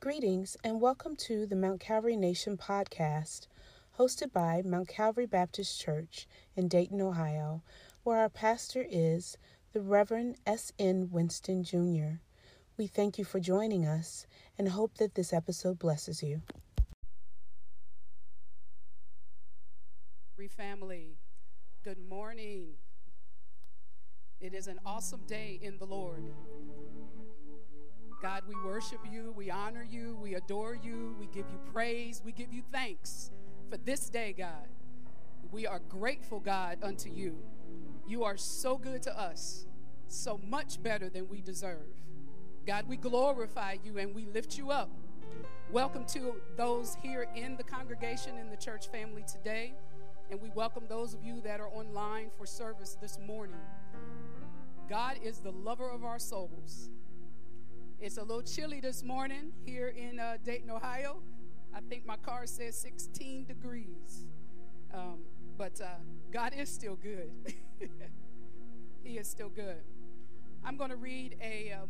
Greetings and welcome to the Mount Calvary Nation podcast, hosted by Mount Calvary Baptist Church in Dayton, Ohio, where our pastor is the Reverend S.N. Winston Jr. We thank you for joining us and hope that this episode blesses you. Family, good morning. It is an awesome day in the Lord. God, we worship you, we honor you, we adore you, we give you praise, we give you thanks for this day, God. We are grateful, God, unto you. You are so good to us, so much better than we deserve. God, we glorify you and we lift you up. Welcome to those here in the congregation, in the church family today, and we welcome those of you that are online for service this morning. God is the lover of our souls. It's a little chilly this morning here in uh, Dayton, Ohio. I think my car says 16 degrees. Um, but uh, God is still good. he is still good. I'm going to read a uh,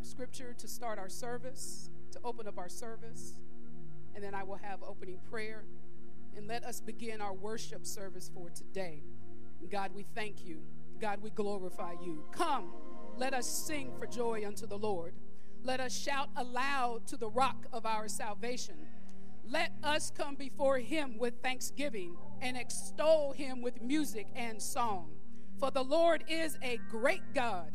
scripture to start our service, to open up our service, and then I will have opening prayer. And let us begin our worship service for today. God, we thank you. God, we glorify you. Come, let us sing for joy unto the Lord. Let us shout aloud to the rock of our salvation. Let us come before him with thanksgiving and extol him with music and song. For the Lord is a great God,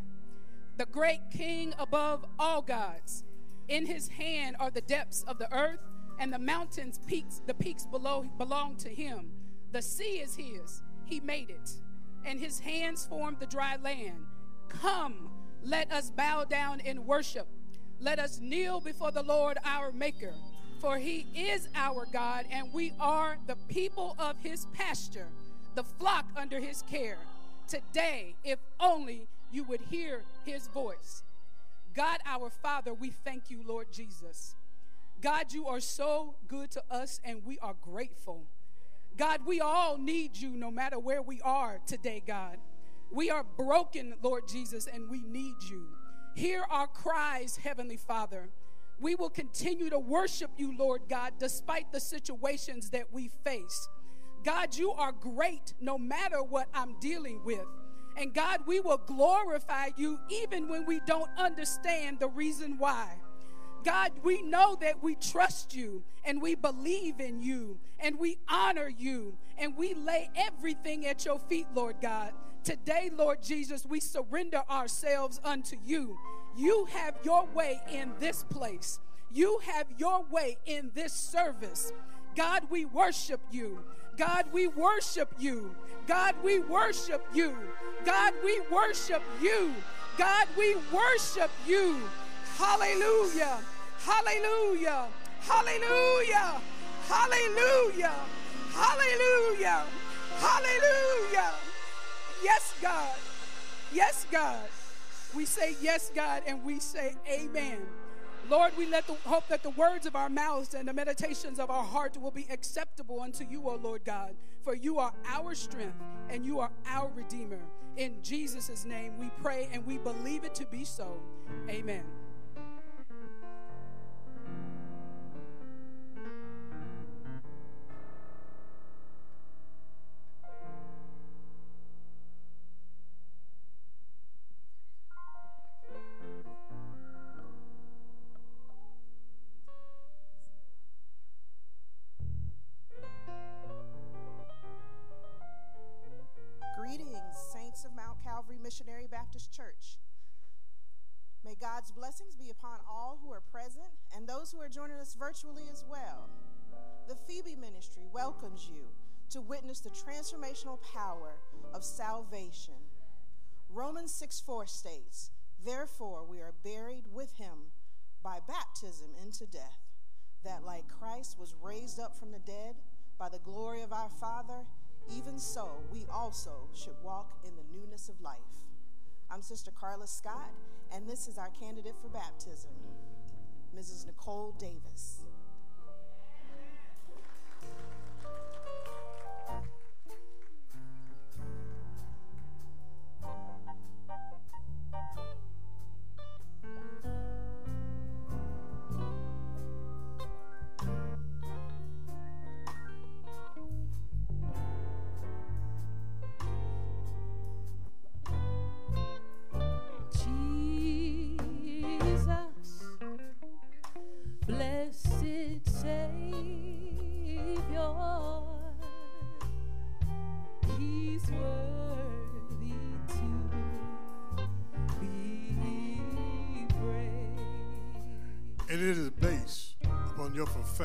the great King above all gods. In his hand are the depths of the earth, and the mountains peaks, the peaks below belong to him. The sea is his, he made it, and his hands formed the dry land. Come, let us bow down in worship. Let us kneel before the Lord our Maker, for he is our God, and we are the people of his pasture, the flock under his care. Today, if only you would hear his voice. God our Father, we thank you, Lord Jesus. God, you are so good to us, and we are grateful. God, we all need you no matter where we are today, God. We are broken, Lord Jesus, and we need you. Hear our cries, Heavenly Father. We will continue to worship you, Lord God, despite the situations that we face. God, you are great no matter what I'm dealing with. And God, we will glorify you even when we don't understand the reason why. God, we know that we trust you and we believe in you and we honor you and we lay everything at your feet, Lord God. Today, Lord Jesus, we surrender ourselves unto you. You have your way in this place. You have your way in this service. God, we worship you. God, we worship you. God, we worship you. God, we worship you. God, we worship you. Hallelujah. Hallelujah. Hallelujah. Hallelujah. Hallelujah. Hallelujah. Yes, God. Yes, God. We say yes, God, and we say amen. Lord, we let the hope that the words of our mouths and the meditations of our heart will be acceptable unto you, O Lord God. For you are our strength and you are our Redeemer. In Jesus' name we pray and we believe it to be so. Amen. Baptist Church. May God's blessings be upon all who are present and those who are joining us virtually as well. The Phoebe Ministry welcomes you to witness the transformational power of salvation. Romans 6 4 states, Therefore we are buried with him by baptism into death, that like Christ was raised up from the dead by the glory of our Father, even so we also should walk in the newness of life. I'm Sister Carla Scott, and this is our candidate for baptism, Mrs. Nicole Davis.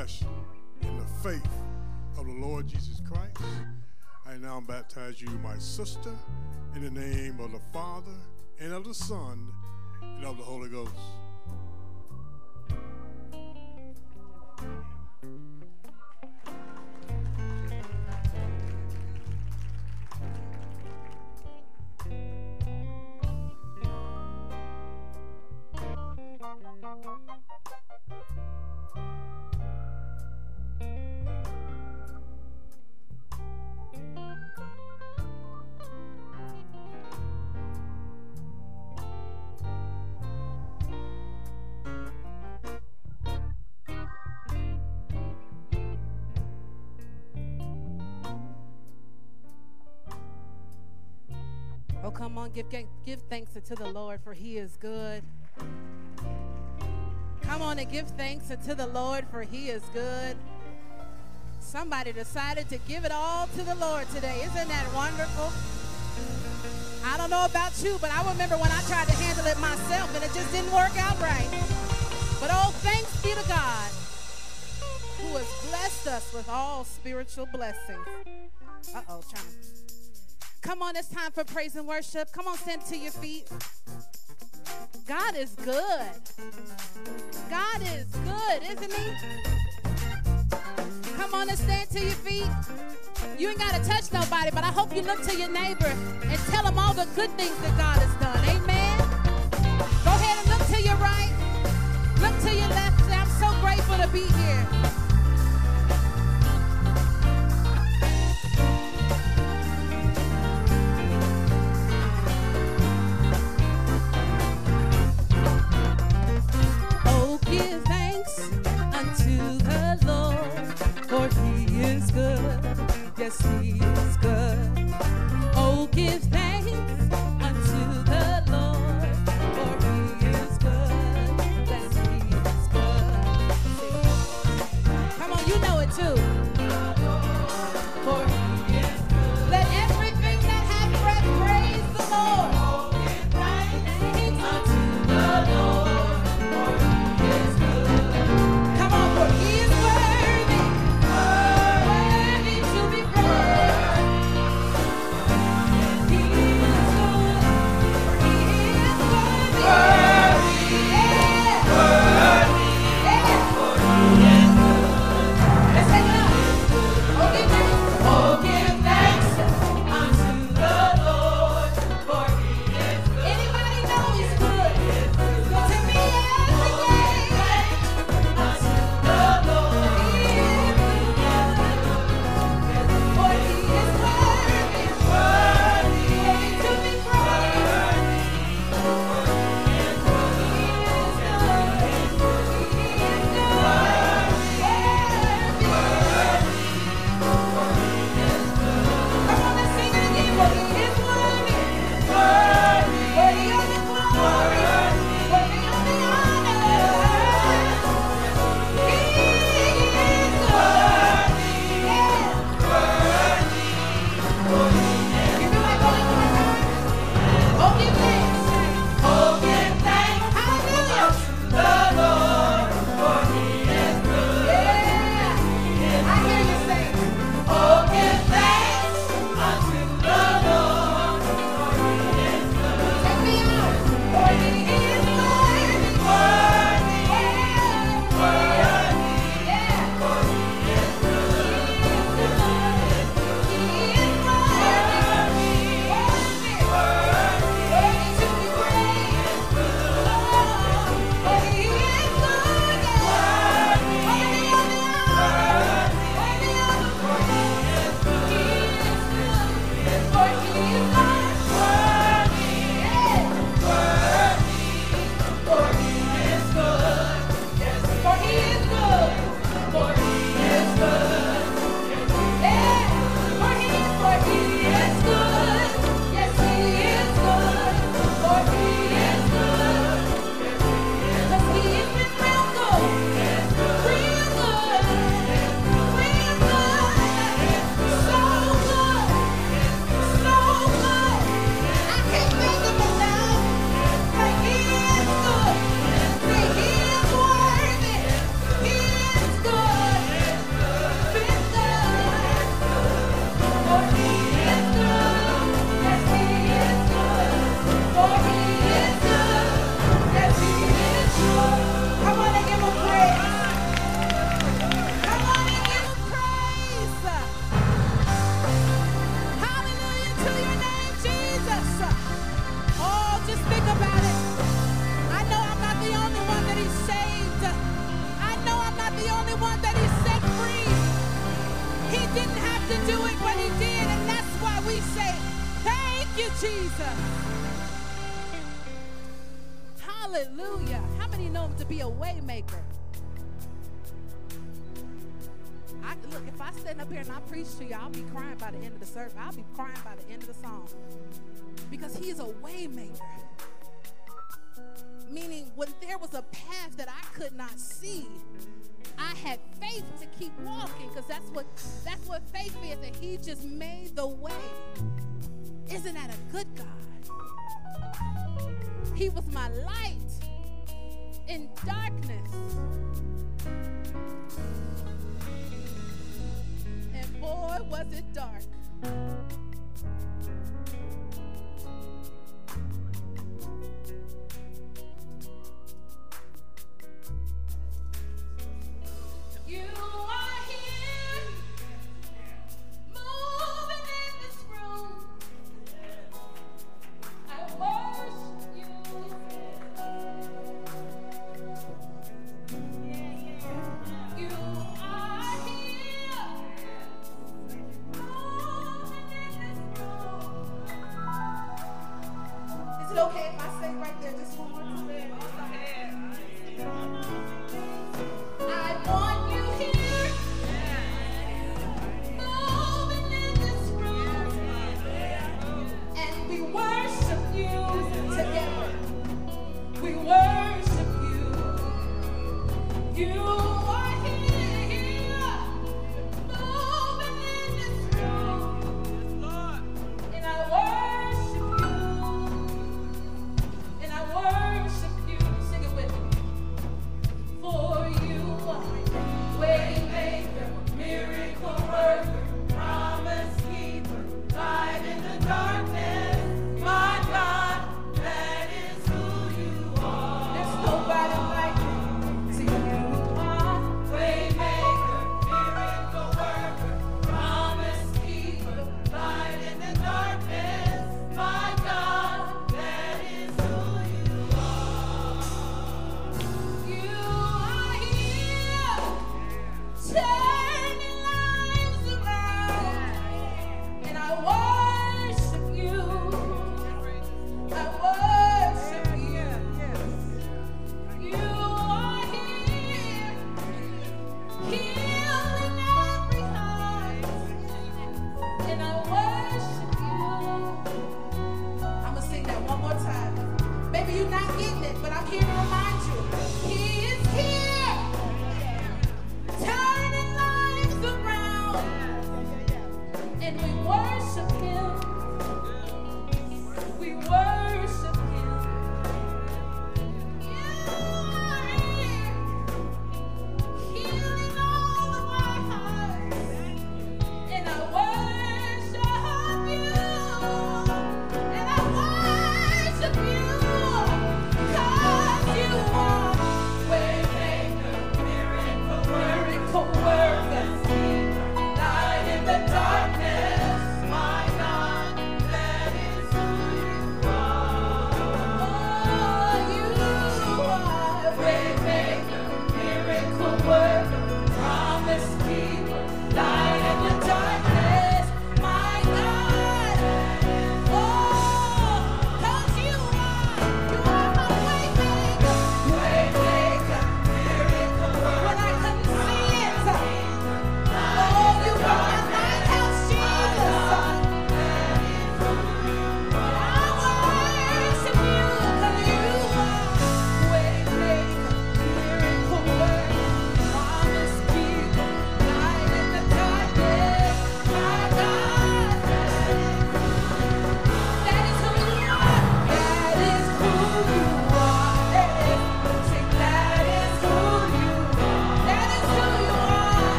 Profession in the faith of the Lord Jesus Christ. I now baptize you, my sister, in the name of the Father and of the Son and of the Holy Ghost. Give, give thanks unto the Lord, for he is good. Come on and give thanks unto the Lord, for he is good. Somebody decided to give it all to the Lord today. Isn't that wonderful? I don't know about you, but I remember when I tried to handle it myself and it just didn't work out right. But oh, thanks be to God who has blessed us with all spiritual blessings. Uh oh, trying. Come on, it's time for praise and worship. Come on, stand to your feet. God is good. God is good, isn't he? Come on and stand to your feet. You ain't got to touch nobody, but I hope you look to your neighbor and tell them all the good things that God has done. Amen. Go ahead and look to your right. Look to your left. I'm so grateful to be here. Yes, he is good. Oh, give thanks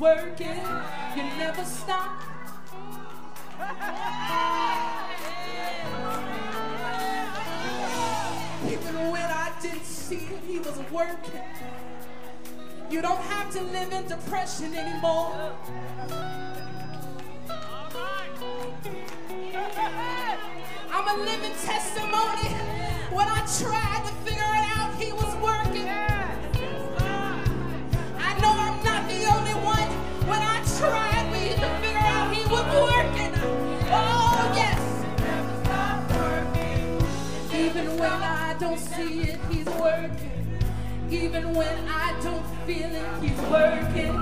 working. You never stop. Even when I didn't see it, He was working. You don't have to live in depression anymore. I'm a living testimony. When I tried to figure don't see it, he's working. Even when I don't feel it, he's working.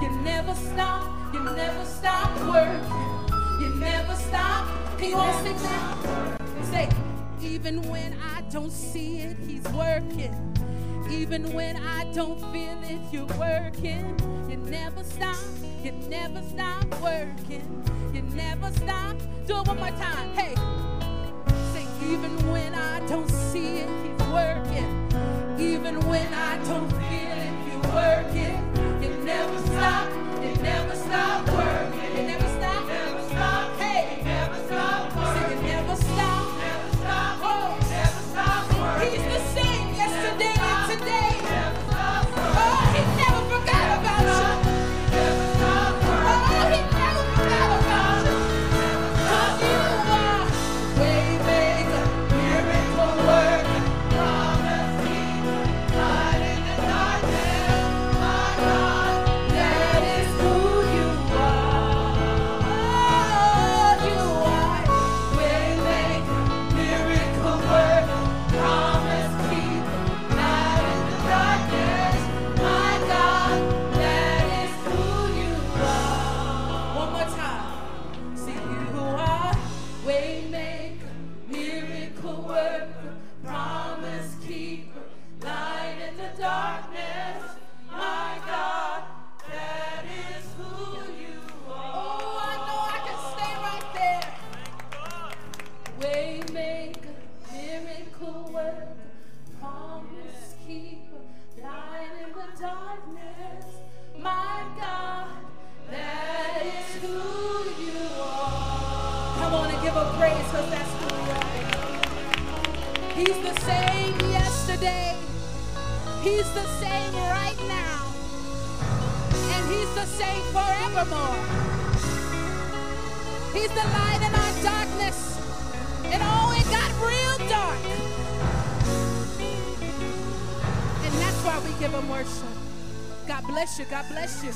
You never stop, you never stop working. You never stop. You all sing that? Say, even when I don't see it, he's working. Even when I don't feel it, you're working. You never stop. You never stop working. You never stop. Do it one more time. Hey. Even when I don't see it, he's working. Even when I don't feel it, you're working. You never stop. You never stop working. He's the light in our darkness. And oh, it got real dark. And that's why we give him worship. God bless you. God bless you.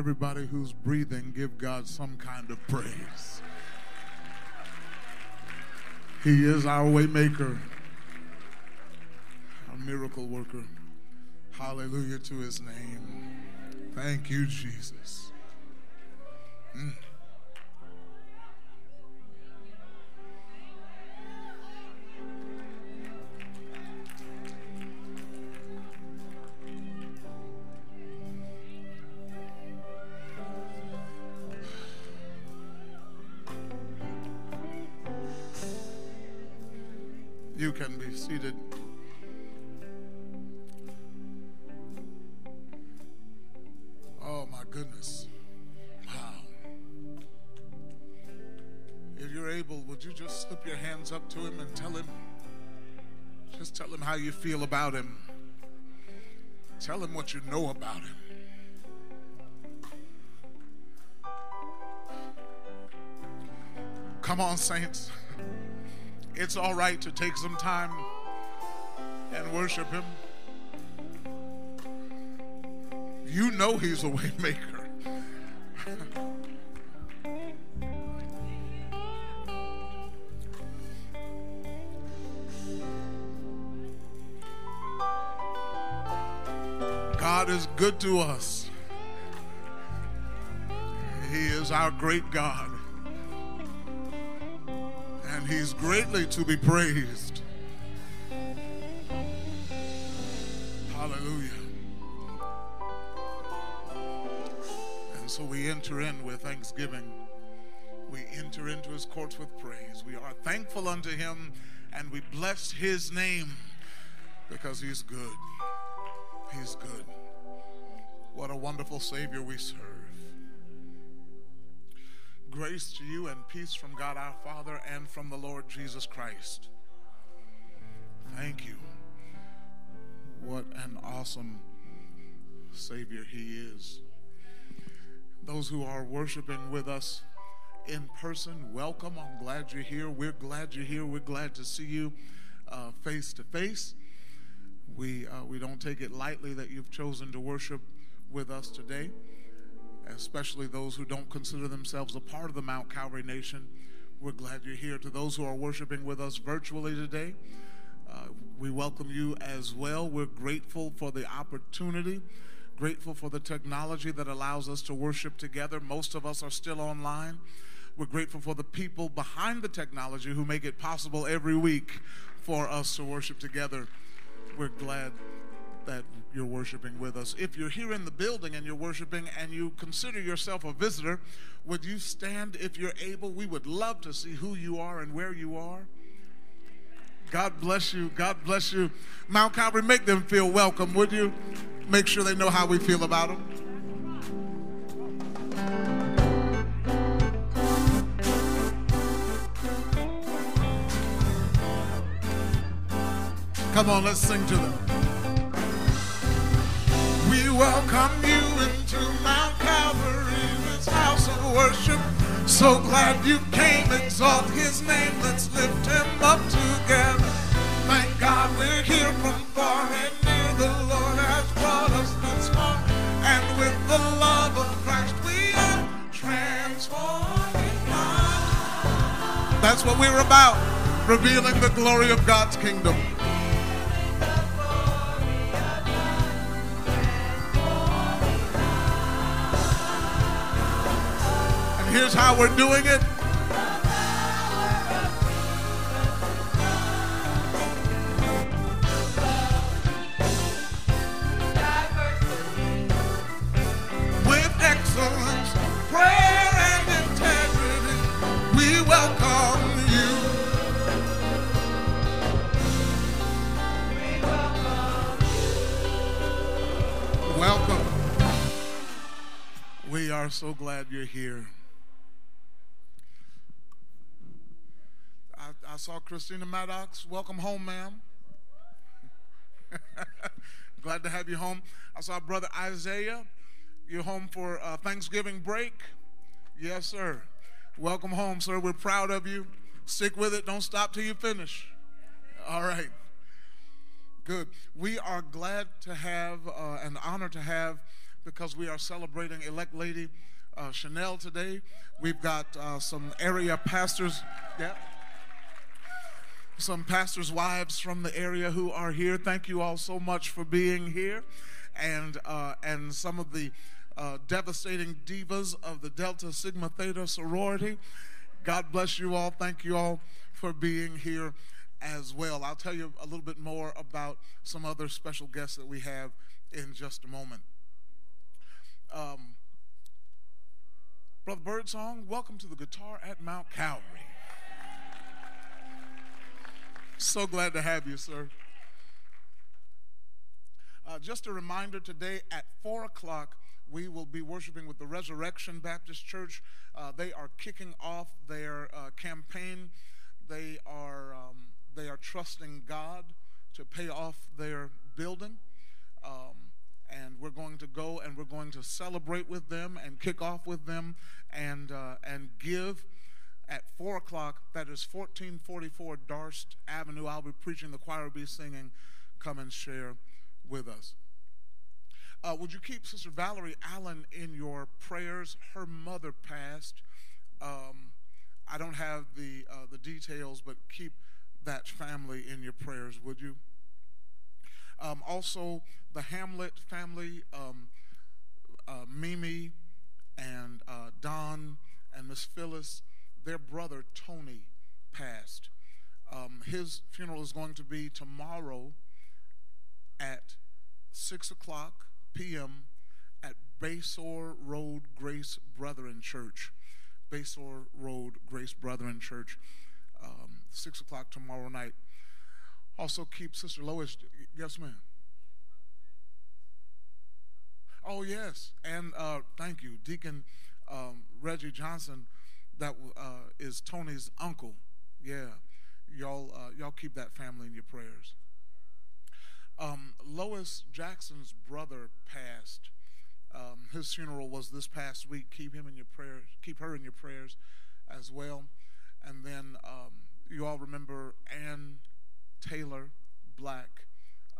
Everybody who's breathing give God some kind of praise. He is our waymaker, our miracle worker. Hallelujah to his name. Thank you, Jesus. Mm. Feel about him. Tell him what you know about him. Come on, saints. It's all right to take some time and worship him. You know he's a way Is good to us. He is our great God. And he's greatly to be praised. Hallelujah. And so we enter in with thanksgiving. We enter into his courts with praise. We are thankful unto him and we bless his name because he's good. He's good. What a wonderful Savior we serve. Grace to you and peace from God our Father and from the Lord Jesus Christ. Thank you. What an awesome Savior He is. Those who are worshiping with us in person, welcome. I'm glad you're here. We're glad you're here. We're glad to see you uh, face to face. We, uh, we don't take it lightly that you've chosen to worship with us today, especially those who don't consider themselves a part of the Mount Calvary Nation. We're glad you're here. To those who are worshiping with us virtually today, uh, we welcome you as well. We're grateful for the opportunity, grateful for the technology that allows us to worship together. Most of us are still online. We're grateful for the people behind the technology who make it possible every week for us to worship together. We're glad that you're worshiping with us. If you're here in the building and you're worshiping and you consider yourself a visitor, would you stand if you're able? We would love to see who you are and where you are. God bless you. God bless you. Mount Calvary, make them feel welcome, would you? Make sure they know how we feel about them. Come on, let's sing to them. We welcome you into Mount Calvary, house of worship. So glad you came, exalt his name, let's lift him up together. Thank God we're here from far and near. The Lord has brought us this far, and with the love of Christ we are transformed. That's what we're about, revealing the glory of God's kingdom. Here's how we're doing it. With excellence, prayer, and integrity, we welcome you. Welcome. We are so glad you're here. I saw Christina Maddox. Welcome home, ma'am. Glad to have you home. I saw Brother Isaiah. You're home for uh, Thanksgiving break? Yes, sir. Welcome home, sir. We're proud of you. Stick with it. Don't stop till you finish. All right. Good. We are glad to have, uh, an honor to have, because we are celebrating elect lady uh, Chanel today. We've got uh, some area pastors. Yeah some pastors' wives from the area who are here. Thank you all so much for being here, and uh, and some of the uh, devastating divas of the Delta Sigma Theta sorority. God bless you all. Thank you all for being here as well. I'll tell you a little bit more about some other special guests that we have in just a moment. Um, Brother Birdsong, welcome to the Guitar at Mount Calvary. So glad to have you, sir. Uh, just a reminder today at 4 o'clock, we will be worshiping with the Resurrection Baptist Church. Uh, they are kicking off their uh, campaign. They are, um, they are trusting God to pay off their building. Um, and we're going to go and we're going to celebrate with them and kick off with them and, uh, and give at 4 o'clock. That is 1444 Darst Avenue. I'll be preaching, the choir will be singing. Come and share with us. Uh, would you keep Sister Valerie Allen in your prayers? Her mother passed. Um, I don't have the, uh, the details, but keep that family in your prayers, would you? Um, also, the Hamlet family, um, uh, Mimi and uh, Don and Miss Phyllis, their brother Tony passed. Um, his funeral is going to be tomorrow at 6 o'clock p.m. at Basore Road Grace Brethren Church. Basore Road Grace Brethren Church, um, 6 o'clock tomorrow night. Also, keep Sister Lois. Yes, ma'am. Oh, yes. And uh, thank you, Deacon um, Reggie Johnson, that uh, is Tony's uncle. Yeah. Y'all, uh, y'all keep that family in your prayers. Um, Lois Jackson's brother passed. Um, his funeral was this past week. Keep him in your prayers. Keep her in your prayers as well. And then um, you all remember Ann Taylor Black,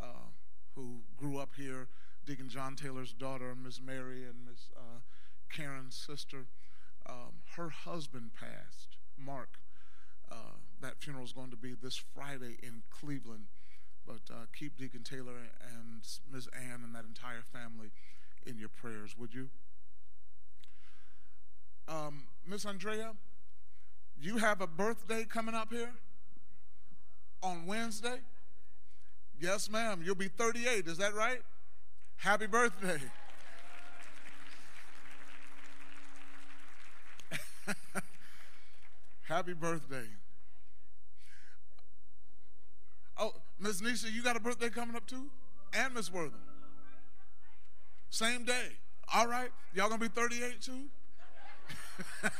uh, who grew up here. Deacon John Taylor's daughter, Miss Mary, and Miss uh, Karen's sister. Um, her husband passed, Mark. Uh, that funeral is going to be this Friday in Cleveland. But uh, keep Deacon Taylor and Miss Ann and that entire family in your prayers, would you? Um, Miss Andrea, you have a birthday coming up here on Wednesday? Yes, ma'am. You'll be 38. Is that right? Happy birthday. Happy birthday. Oh, Miss Nisha, you got a birthday coming up too? And Miss Wortham. Same day. All right. Y'all gonna be 38 too?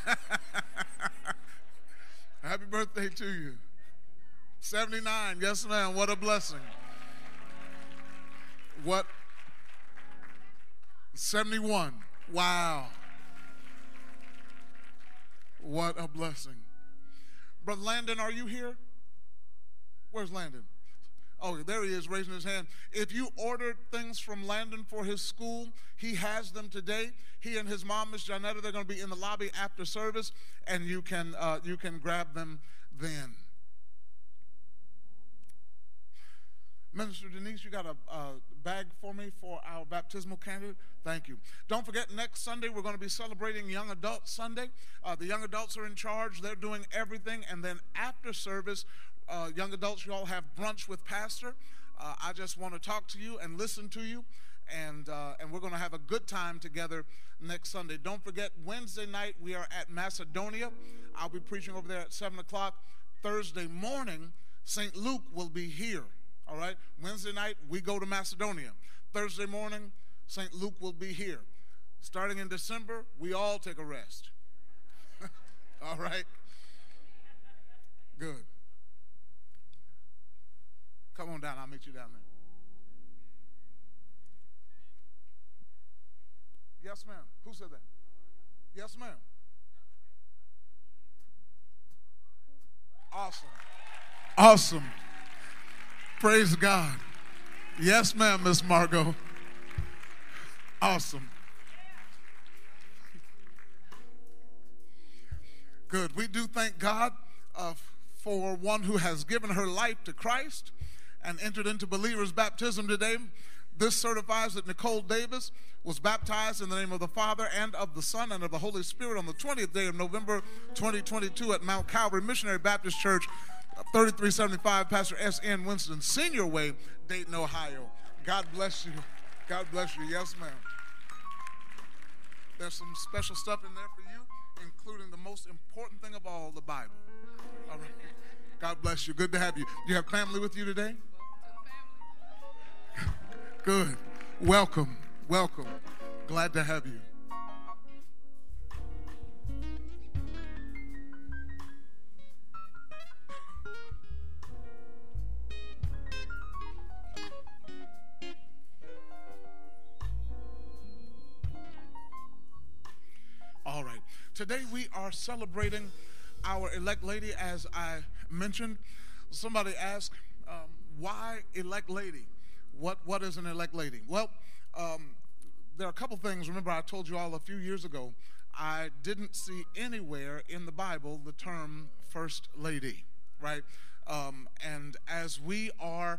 Happy birthday to you. 79. Yes, ma'am. What a blessing. What? 71. Wow. What a blessing. Brother Landon, are you here? Where's Landon? Oh, there he is raising his hand. If you ordered things from Landon for his school, he has them today. He and his mom, Miss Janetta, they're going to be in the lobby after service, and you can uh, you can grab them then. Minister Denise, you got a, a, bag for me for our baptismal candidate? Thank you. Don't forget, next Sunday we're going to be celebrating Young Adult Sunday. Uh, the young adults are in charge, they're doing everything. And then after service, uh, young adults, you all have brunch with Pastor. Uh, I just want to talk to you and listen to you. And, uh, and we're going to have a good time together next Sunday. Don't forget, Wednesday night we are at Macedonia. I'll be preaching over there at 7 o'clock. Thursday morning, St. Luke will be here. All right? Wednesday night, we go to Macedonia. Thursday morning, St. Luke will be here. Starting in December, we all take a rest. all right? Good. Come on down, I'll meet you down there. Yes, ma'am. Who said that? Yes, ma'am. Awesome. Awesome. Praise God. Yes, ma'am, Miss Margot. Awesome. Good. We do thank God uh, for one who has given her life to Christ and entered into believer's baptism today. This certifies that Nicole Davis was baptized in the name of the Father and of the Son and of the Holy Spirit on the 20th day of November 2022 at Mount Calvary Missionary Baptist Church, 3375 Pastor S.N. Winston Senior Way, Dayton, Ohio. God bless you. God bless you. Yes, ma'am. There's some special stuff in there for you, including the most important thing of all, the Bible. All right. God bless you. Good to have you. You have family with you today? Good. Welcome. Welcome. Glad to have you. Today we are celebrating our elect lady, as I mentioned. Somebody asked, um, why elect lady? What, what is an elect lady? Well, um, there are a couple things. Remember, I told you all a few years ago, I didn't see anywhere in the Bible the term first lady, right? Um, and as we are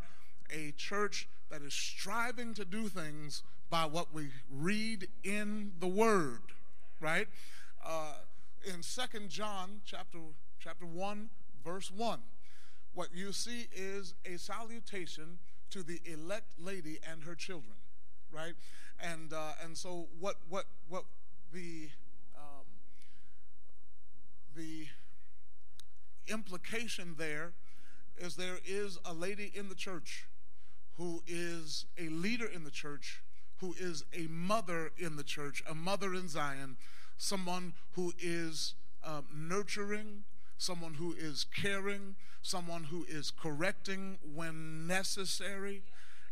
a church that is striving to do things by what we read in the Word, right? Uh, in Second John chapter chapter 1 verse 1 what you see is a salutation to the elect lady and her children right? And uh, and so what what what the um, the implication there is there is a lady in the church who is a leader in the church, who is a mother in the church, a mother in Zion, someone who is um, nurturing, someone who is caring, someone who is correcting when necessary.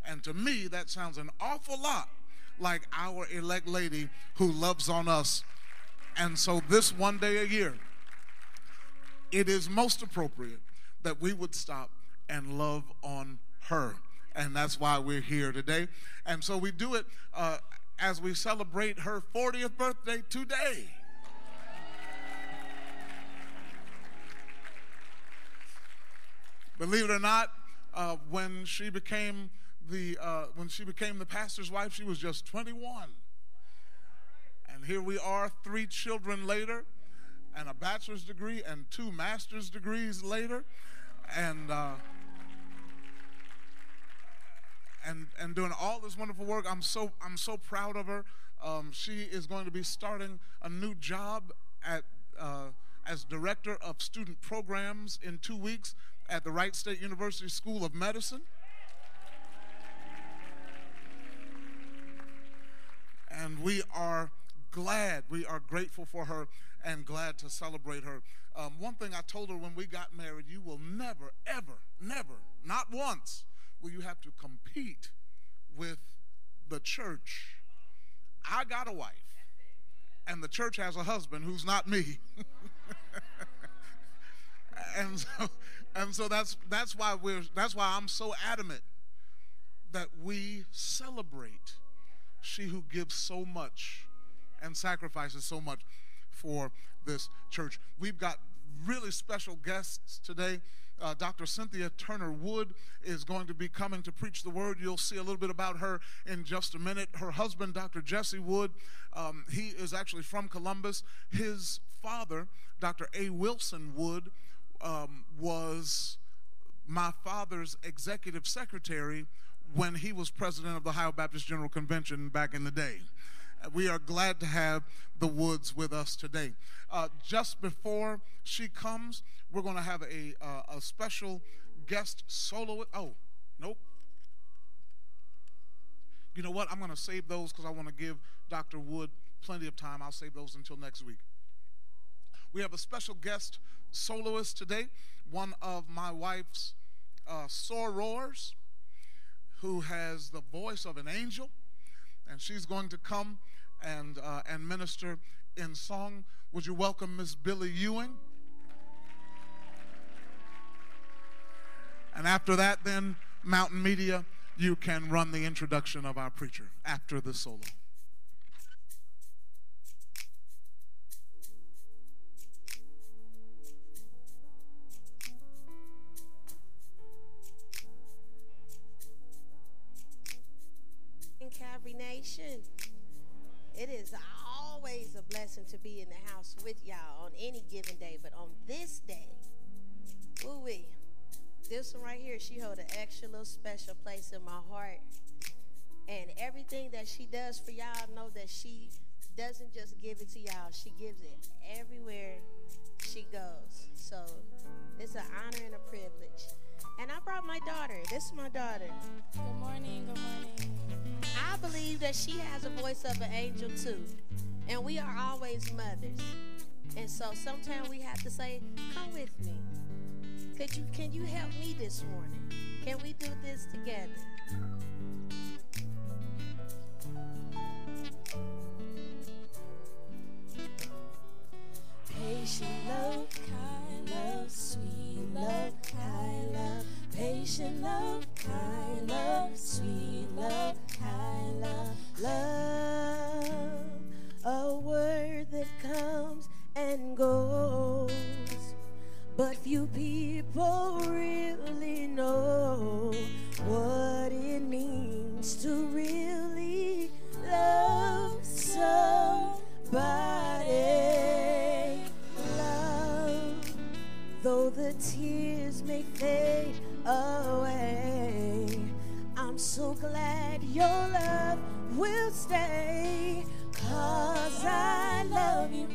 And to me, that sounds an awful lot like our elect lady who loves on us. And so, this one day a year, it is most appropriate that we would stop and love on her. And that's why we're here today. And so we do it uh, as we celebrate her 40th birthday today. Believe it or not, uh, when she became the uh, when she became the pastor's wife, she was just 21. And here we are, three children later, and a bachelor's degree and two master's degrees later, and uh, and and doing all this wonderful work. I'm so I'm so proud of her. Um, she is going to be starting a new job at uh, as director of student programs in two weeks at the Wright State University School of Medicine. And we are glad, we are grateful for her and glad to celebrate her. Um, one thing I told her when we got married you will never, ever, never, not once, will you have to compete with the church. I got a wife, and the church has a husband who's not me. and so, and so that's that's why we're that's why I'm so adamant that we celebrate she who gives so much and sacrifices so much for this church. We've got really special guests today. Uh, Dr. Cynthia Turner Wood is going to be coming to preach the word. You'll see a little bit about her in just a minute. Her husband, Dr. Jesse Wood, um, he is actually from Columbus. His father, Dr. A. Wilson Wood, um, was my father's executive secretary when he was president of the Ohio Baptist General Convention back in the day. We are glad to have the Woods with us today. Uh, just before she comes, we're going to have a, uh, a special guest solo. Oh, nope. You know what? I'm going to save those because I want to give Dr. Wood plenty of time. I'll save those until next week. We have a special guest soloist today, one of my wife's uh, sorors, who has the voice of an angel, and she's going to come and uh, and minister in song. Would you welcome Miss Billy Ewing? And after that, then Mountain Media, you can run the introduction of our preacher after the solo. It is always a blessing to be in the house with y'all on any given day, but on this day, ooh wee, this one right here, she hold an extra little special place in my heart. And everything that she does for y'all, know that she doesn't just give it to y'all, she gives it everywhere she goes. So it's an honor and a privilege. And I brought my daughter. This is my daughter. Good morning, good morning. I believe that she has a voice of an angel too. And we are always mothers. And so sometimes we have to say, come with me. Could you can you help me this morning? Can we do this together? Patient love, kind love, sweet love, kind love. Patient love, kind love, sweet love, kind love. Love, a word that comes and goes. But few people really know what it means to really love somebody. Love, though the tears may fade away. I'm so glad your love will stay. Cause I love you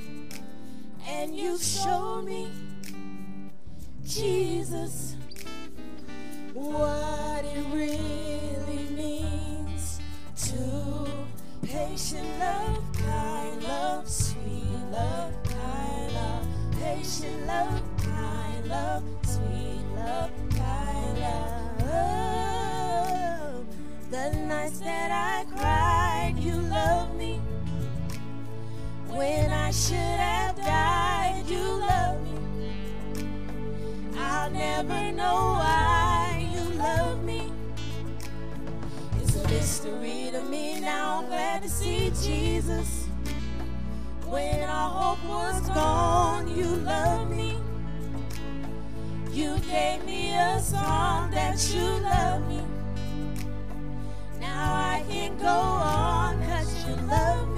and you show me, Jesus, what it really means to patient love, kind love, sweet love, kind love, patient love, kind love, should have died, you love me. I'll never know why you love me. It's a mystery to me now. I'm glad to see Jesus. When our hope was gone, you loved me. You gave me a song that you love me. Now I can go on cause you love me.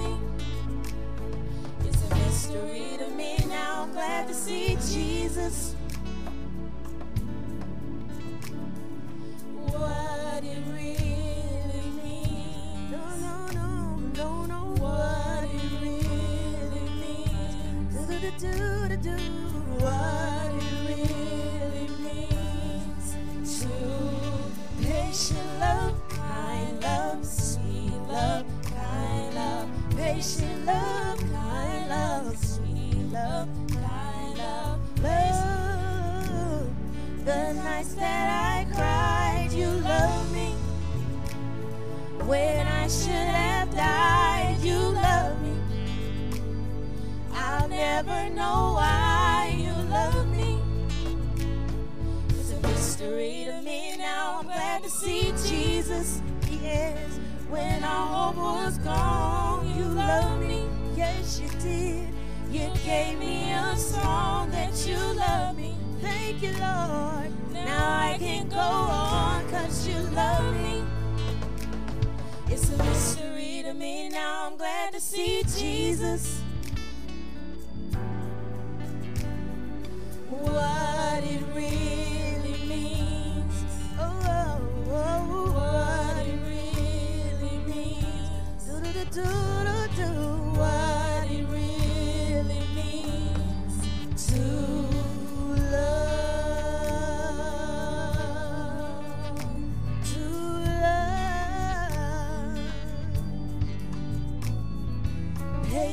See Jesus. What it really means. No, no, no, no, no. What it really means. Do, do, do, do, do. What nights that I cried, you loved me. When I should have died, you loved me. I'll never know why you love me. It's a mystery to me now. I'm glad to see Jesus. Yes, when our hope was gone, you loved me. Yes, you did. You gave me a song that you love me. Thank you, Lord. Now I can go on cause you love me. It's a mystery to me now. I'm glad to see Jesus. What it really means. Oh, oh, oh, oh what it really means. Do, do, do,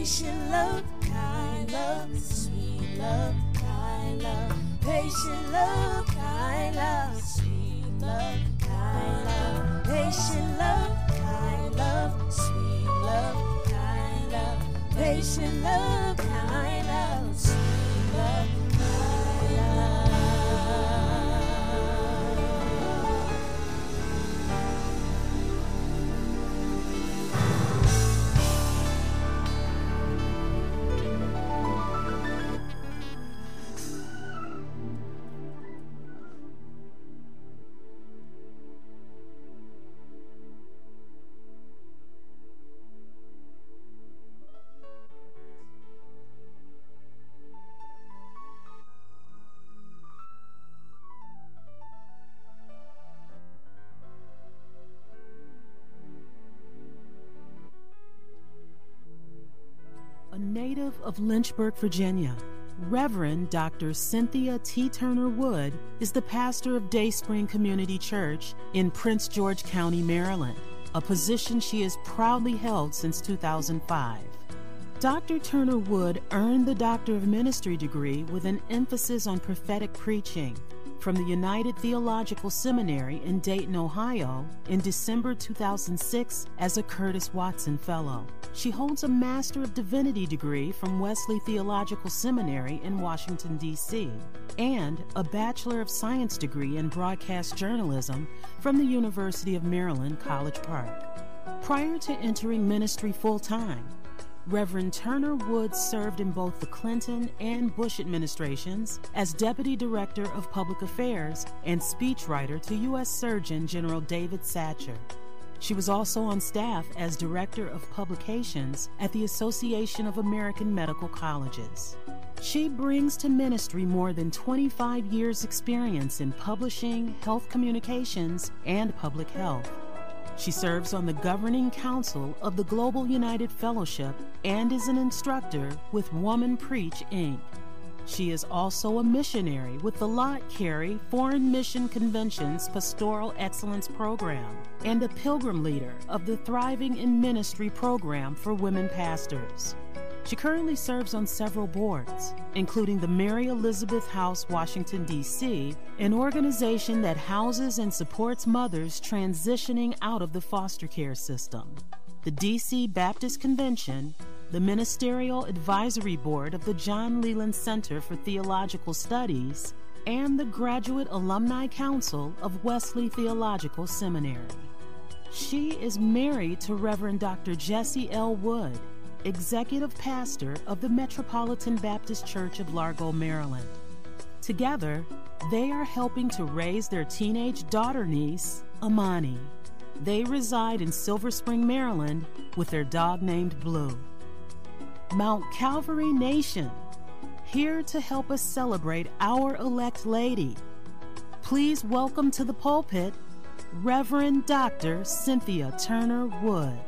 Patient love, kind love, sweet love, kind love. Patient love, kind love, sweet love, kind love. Patient love, kind love, sweet love, kind love. Patient love, kind love, sweet native of Lynchburg, Virginia, Reverend Dr. Cynthia T. Turner Wood is the pastor of Dayspring Community Church in Prince George County, Maryland, a position she has proudly held since 2005. Dr. Turner Wood earned the Doctor of Ministry degree with an emphasis on prophetic preaching from the United Theological Seminary in Dayton, Ohio, in December 2006 as a Curtis Watson Fellow. She holds a Master of Divinity degree from Wesley Theological Seminary in Washington, D.C., and a Bachelor of Science degree in Broadcast Journalism from the University of Maryland, College Park. Prior to entering ministry full time, Reverend Turner Woods served in both the Clinton and Bush administrations as Deputy Director of Public Affairs and speechwriter to U.S. Surgeon General David Satcher. She was also on staff as Director of Publications at the Association of American Medical Colleges. She brings to ministry more than 25 years' experience in publishing, health communications, and public health. She serves on the governing council of the Global United Fellowship and is an instructor with Woman Preach, Inc. She is also a missionary with the Lott Carey Foreign Mission Convention's Pastoral Excellence Program and a pilgrim leader of the Thriving in Ministry program for women pastors. She currently serves on several boards, including the Mary Elizabeth House, Washington, D.C., an organization that houses and supports mothers transitioning out of the foster care system, the D.C. Baptist Convention, the Ministerial Advisory Board of the John Leland Center for Theological Studies, and the Graduate Alumni Council of Wesley Theological Seminary. She is married to Reverend Dr. Jesse L. Wood executive pastor of the Metropolitan Baptist Church of Largo, Maryland. Together, they are helping to raise their teenage daughter niece, Amani. They reside in Silver Spring, Maryland, with their dog named Blue. Mount Calvary Nation, here to help us celebrate our elect lady. Please welcome to the pulpit Reverend Dr. Cynthia Turner Wood.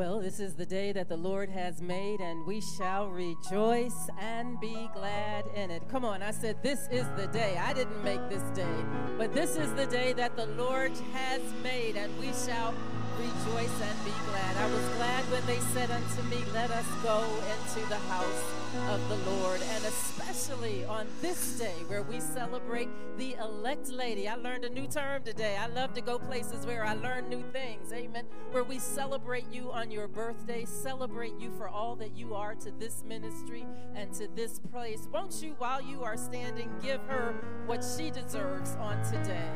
Well, this is the day that the Lord has made, and we shall rejoice and be glad in it. Come on, I said, This is the day. I didn't make this day, but this is the day that the Lord has made, and we shall rejoice and be glad. I was glad when they said unto me, Let us go into the house of the Lord. And especially on this day where we celebrate the elect lady. I learned a new term today. I love to go places where I learn new things. Amen. Where we celebrate you on your birthday, celebrate you for all that you are to this ministry and to this place. Won't you, while you are standing, give her what she deserves on today?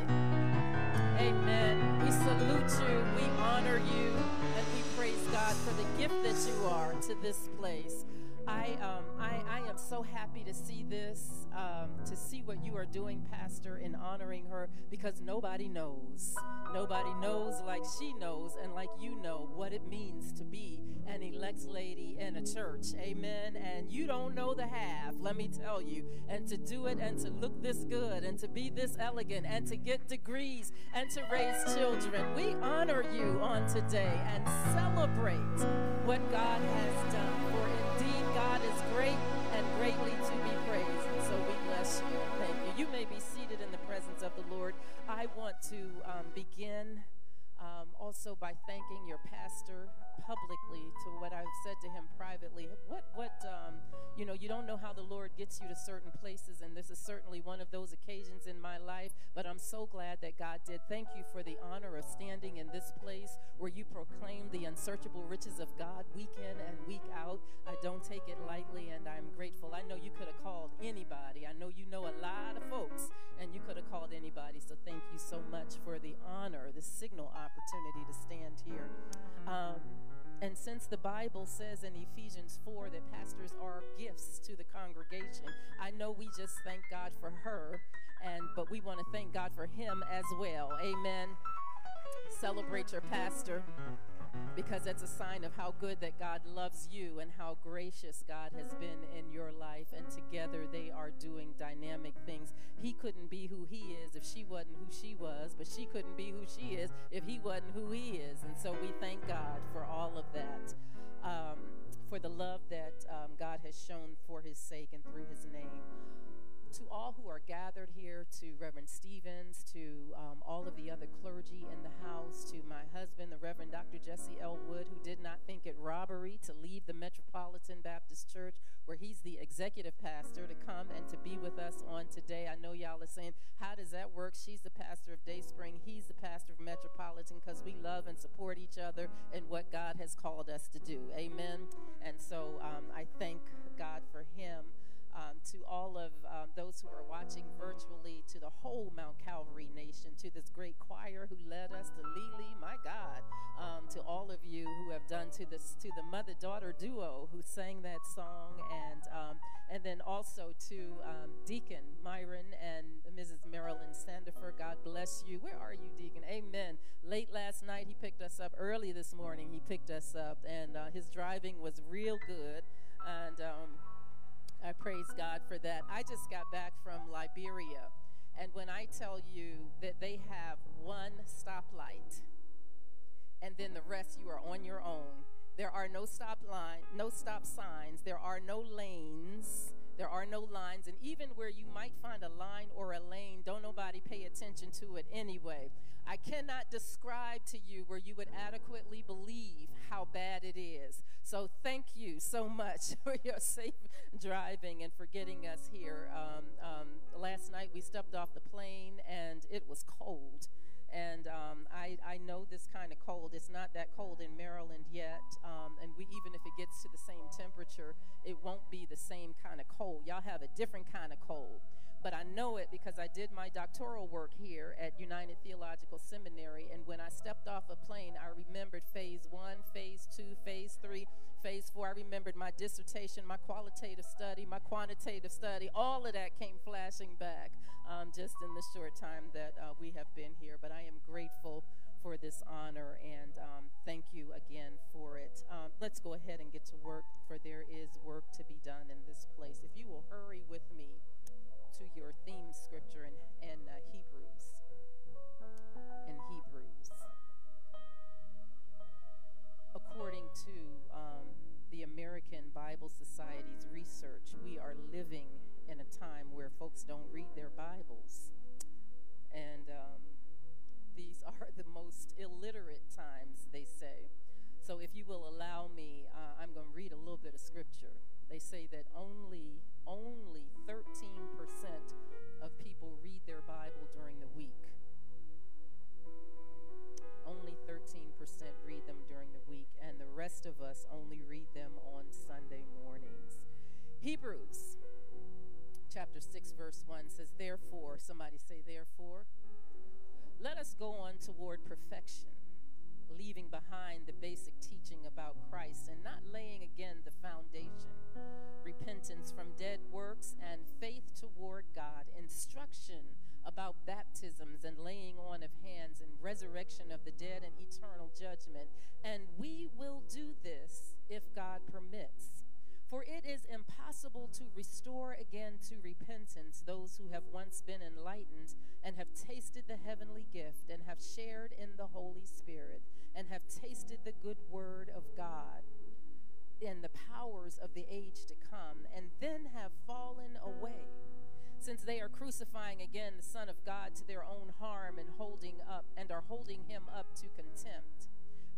Amen. We salute you, we honor you, and we praise God for the gift that you are to this place. I, um, I, I am so happy to see this, um, to see what you are doing, Pastor, in honoring her because nobody knows. Nobody knows like she knows and like you know what it means to be an elect lady in a church. Amen. And you don't know the half, let me tell you. And to do it and to look this good and to be this elegant and to get degrees and to raise children. We honor you on today and celebrate what God has done. For indeed, God is great and greatly to be praised. And so we bless you. Thank you. You may be seated in the presence of the Lord. I want to um, begin um, also by thanking your pastor publicly to what I've said to him privately. What, what, um, you know, you don't know how the Lord gets you to certain places, and this is certainly one of those occasions in my life, but I'm so glad that God did. Thank you for the honor of standing in this place where you proclaim the unsearchable riches of God week in and week out. I don't take it lightly, and I'm grateful. I know you could have called anybody. I know you know a lot of folks, and you could have called anybody, so thank you so much for the honor, the signal opportunity to stand here. Um, and since the Bible says in Ephesians 4 that pastors are gifts to the congregation, I know we just thank God for her, and but we want to thank God for him as well. Amen. Celebrate your pastor because that's a sign of how good that God loves you and how gracious God has been in your life. And together they are doing dynamic things. He couldn't be who he is if she wasn't who she was, but she couldn't be who she is if he wasn't who he is. And so we thank God for all of that, um, for the love that um, God has shown for his sake and through his name to all who are gathered here, to Reverend Stevens, to um, all of the other clergy in the house, to my husband, the Reverend Dr. Jesse L. Wood, who did not think it robbery to leave the Metropolitan Baptist Church, where he's the executive pastor, to come and to be with us on today. I know y'all are saying, How does that work? She's the pastor of Dayspring, he's the pastor of Metropolitan, because we love and support each other and what God has called us to do. Amen. And so um, I thank God for him um, to all of um, those who are watching virtually, to the whole Mount Calvary nation, to this great choir who led us, to Lily, my God, um, to all of you who have done to this, to the mother-daughter duo who sang that song, and um, and then also to um, Deacon Myron and Mrs. Marilyn Sandifer. God bless you. Where are you, Deacon? Amen. Late last night, he picked us up. Early this morning, he picked us up, and uh, his driving was real good, and. I praise God for that. I just got back from Liberia, and when I tell you that they have one stoplight, and then the rest you are on your own. There are no stop line, no stop signs. There are no lanes. There are no lines, and even where you might find a line or a lane, don't nobody pay attention to it anyway. I cannot describe to you where you would adequately believe how bad it is. So thank you so much for your safe driving and for getting us here. Um, um, last night we stepped off the plane and it was cold. And um, I, I know this kind of cold. It's not that cold in Maryland yet. Um, and we even if it gets to the same temperature, it won't be the same kind of cold. Y'all have a different kind of cold but I know it because I did my doctoral work here at United Theological Seminary. And when I stepped off a plane, I remembered phase one, phase two, phase three, phase four. I remembered my dissertation, my qualitative study, my quantitative study. All of that came flashing back um, just in the short time that uh, we have been here. But I am grateful for this honor and um, thank you again for it. Um, let's go ahead and get to work, for there is work to be done in this place. If you will hurry with me to your theme scripture in, in uh, Hebrews. In Hebrews. According to um, the American Bible Society's research, we are living in a time where folks don't read their Bibles. And um, these are the most illiterate times, they say. So, if you will allow me, uh, I'm going to read a little bit of scripture. They say that only only 13% of people read their Bible during the week. Only 13% read them during the week, and the rest of us only read them on Sunday mornings. Hebrews chapter 6, verse 1 says, Therefore, somebody say, Therefore, let us go on toward perfection, leaving behind the basic teaching about Christ and not laying again the foundation repentance from dead works and faith toward God, instruction about baptisms and laying on of hands and resurrection of the dead and eternal judgment. And we will do this if God permits. For it is impossible to restore again to repentance those who have once been enlightened and have tasted the heavenly gift and have shared in the Holy Spirit and have tasted the good word of God in the powers of the age to come, and then have fallen away, since they are crucifying again the Son of God to their own harm and holding up and are holding him up to contempt.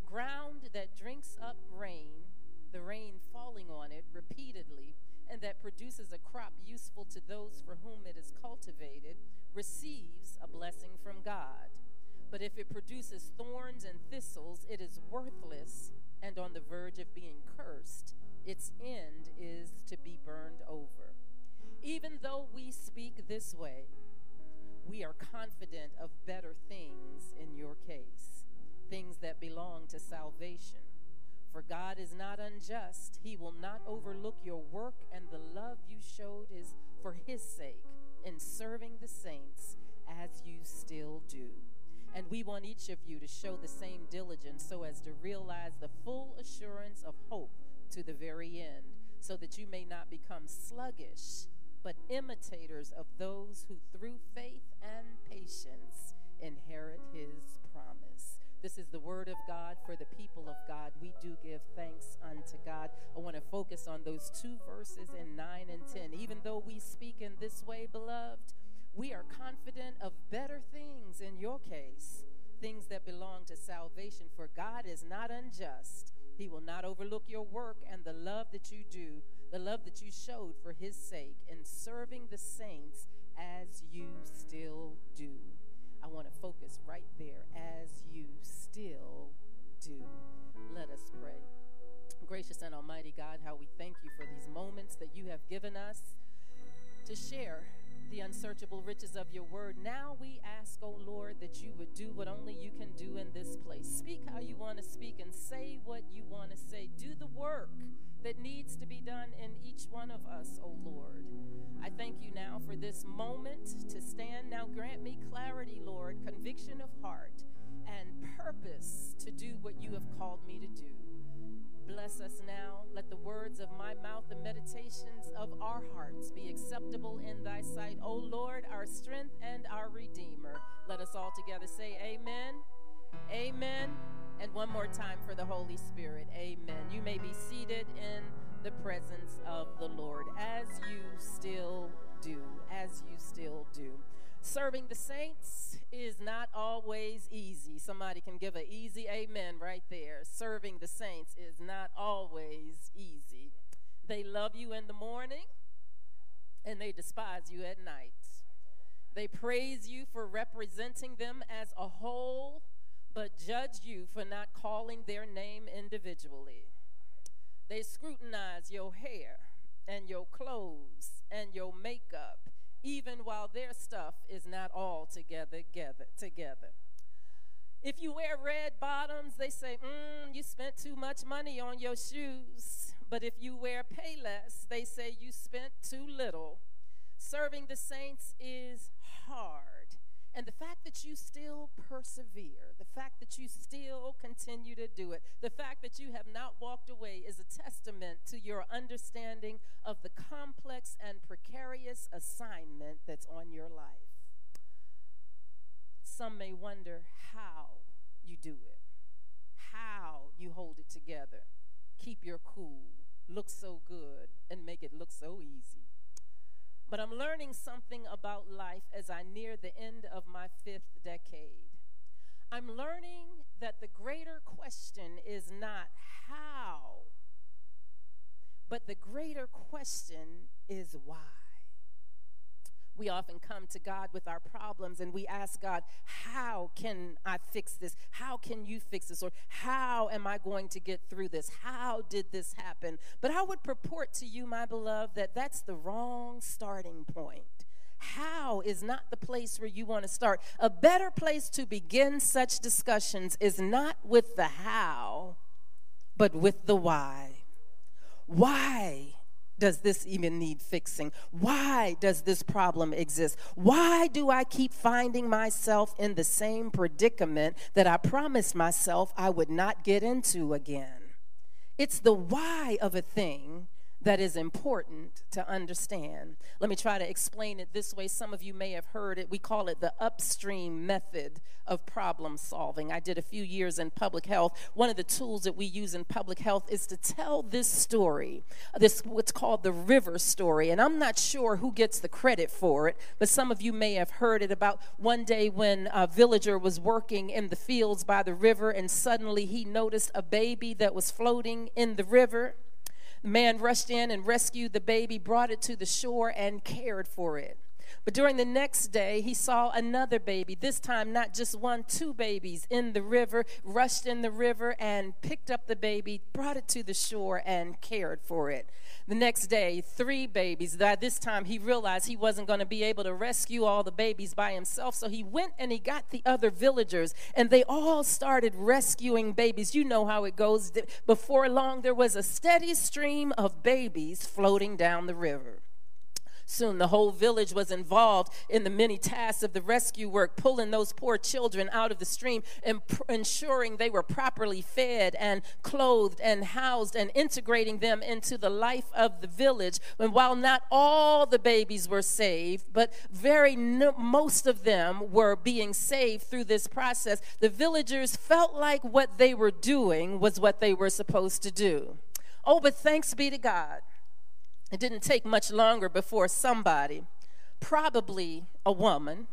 Ground that drinks up rain, the rain falling on it repeatedly, and that produces a crop useful to those for whom it is cultivated, receives a blessing from God. But if it produces thorns and thistles, it is worthless and on the verge of being cursed, its end is to be burned over. Even though we speak this way, we are confident of better things in your case, things that belong to salvation. For God is not unjust. He will not overlook your work and the love you showed is for his sake in serving the saints as you still do. And we want each of you to show the same diligence so as to realize the full assurance of hope to the very end, so that you may not become sluggish, but imitators of those who through faith and patience inherit his promise. This is the word of God for the people of God. We do give thanks unto God. I want to focus on those two verses in 9 and 10. Even though we speak in this way, beloved, we are confident of better things in your case, things that belong to salvation. For God is not unjust. He will not overlook your work and the love that you do, the love that you showed for His sake in serving the saints as you still do. I want to focus right there, as you still do. Let us pray. Gracious and Almighty God, how we thank you for these moments that you have given us to share the unsearchable riches of your word. Now we ask, O Lord, that you would do what only you can do in this place. Speak how you want to speak and say what you want to say. Do the work that needs to be done in each one of us, O Lord. I thank you now for this moment to stand. Now grant me clarity, Lord, conviction of heart, and purpose to do what you have called me to do. Bless us now. Let the words of my mouth, the meditations of our hearts be acceptable in thy sight. O Lord, our strength and our redeemer. Let us all together say amen. Amen. And one more time for the Holy Spirit. Amen. You may be seated in the presence of the Lord as you still do. As you still do. Serving the saints is not always easy. Somebody can give an easy amen right there. Serving the saints is not always easy. They love you in the morning and they despise you at night. They praise you for representing them as a whole, but judge you for not calling their name individually. They scrutinize your hair and your clothes and your makeup even while their stuff is not all together together together. If you wear red bottoms, they say, mm, you spent too much money on your shoes. But if you wear Payless, they say you spent too little. Serving the saints is hard. And the fact that you still persevere, the fact that you still continue to do it, the fact that you have not walked away is a testament to your understanding of the complex and precarious assignment that's on your life. Some may wonder how you do it, how you hold it together, keep your cool, look so good, and make it look so easy. But I'm learning something about life as I near the end of my fifth decade. I'm learning that the greater question is not how, but the greater question is why we often come to God with our problems and we ask God, How can I fix this? How can you fix this? Or how am I going to get through this? How did this happen? But I would purport to you, my beloved, that that's the wrong starting point. How is not the place where you want to start. A better place to begin such discussions is not with the how, but with the why. Why does this even need fixing? Why does this problem exist? Why do I keep finding myself in the same predicament that I promised myself I would not get into again? It's the why of a thing that is important to understand. Let me try to explain it this way. Some of you may have heard it. We call it the upstream method of problem solving. I did a few years in public health. One of the tools that we use in public health is to tell this story, this what's called the river story. And I'm not sure who gets the credit for it, but some of you may have heard it about one day when a villager was working in the fields by the river and suddenly he noticed a baby that was floating in the river. The man rushed in and rescued the baby, brought it to the shore, and cared for it. But during the next day, he saw another baby, this time not just one, two babies in the river, rushed in the river and picked up the baby, brought it to the shore, and cared for it. The next day, three babies. By this time, he realized he wasn't going to be able to rescue all the babies by himself. So he went and he got the other villagers, and they all started rescuing babies. You know how it goes. Before long, there was a steady stream of babies floating down the river. Soon the whole village was involved in the many tasks of the rescue work, pulling those poor children out of the stream and ensuring they were properly fed and clothed and housed and integrating them into the life of the village. And while not all the babies were saved, but very most of them were being saved through this process, the villagers felt like what they were doing was what they were supposed to do. Oh, but thanks be to God it didn't take much longer before somebody, probably a woman,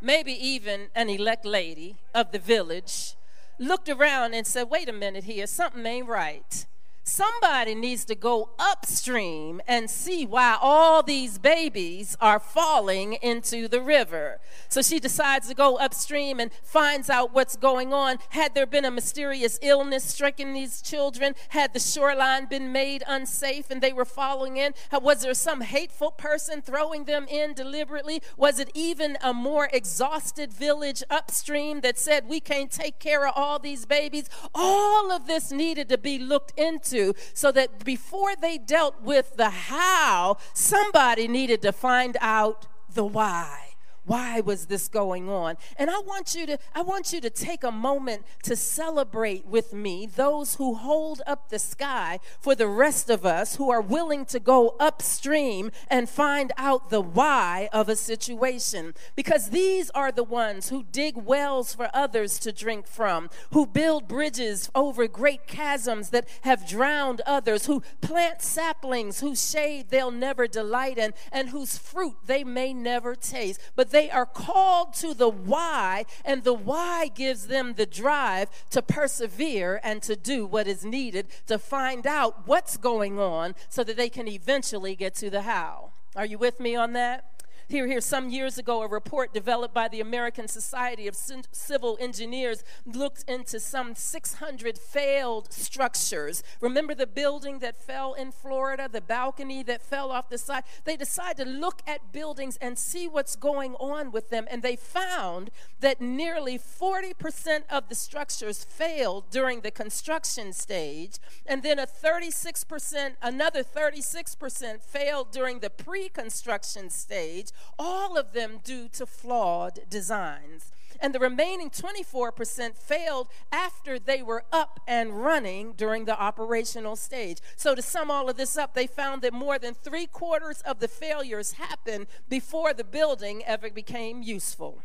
maybe even an elect lady of the village, looked around and said, Wait a minute here, something ain't right. Somebody needs to go upstream and see why all these babies are falling into the river. So she decides to go upstream and finds out what's going on. Had there been a mysterious illness striking these children? Had the shoreline been made unsafe and they were falling in? Was there some hateful person throwing them in deliberately? Was it even a more exhausted village upstream that said, We can't take care of all these babies? All of this needed to be looked into so that before they dealt with the how, somebody needed to find out the why why was this going on? And i want you to i want you to take a moment to celebrate with me those who hold up the sky for the rest of us who are willing to go upstream and find out the why of a situation. Because these are the ones who dig wells for others to drink from who build bridges over great chasms that have drowned others who plant saplings whose shade they'll never delight in and whose fruit they may never taste. But they are called to the why, and the why gives them the drive to persevere and to do what is needed to find out what's going on so that they can eventually get to the how. Are you with me on that? Here, here, some years ago, a report developed by the American Society of Civil Engineers looked into some 600 failed structures. Remember the building that fell in Florida, the balcony that fell off the side? They decided to look at buildings and see what's going on with them, and they found that nearly 40% of the structures failed during the construction stage, and then a 36%, another 36% failed during the pre construction stage all of them due to flawed designs. And the remaining 24% failed after they were up and running during the operational stage. So, to sum all of this up, they found that more than three quarters of the failures happened before the building ever became useful.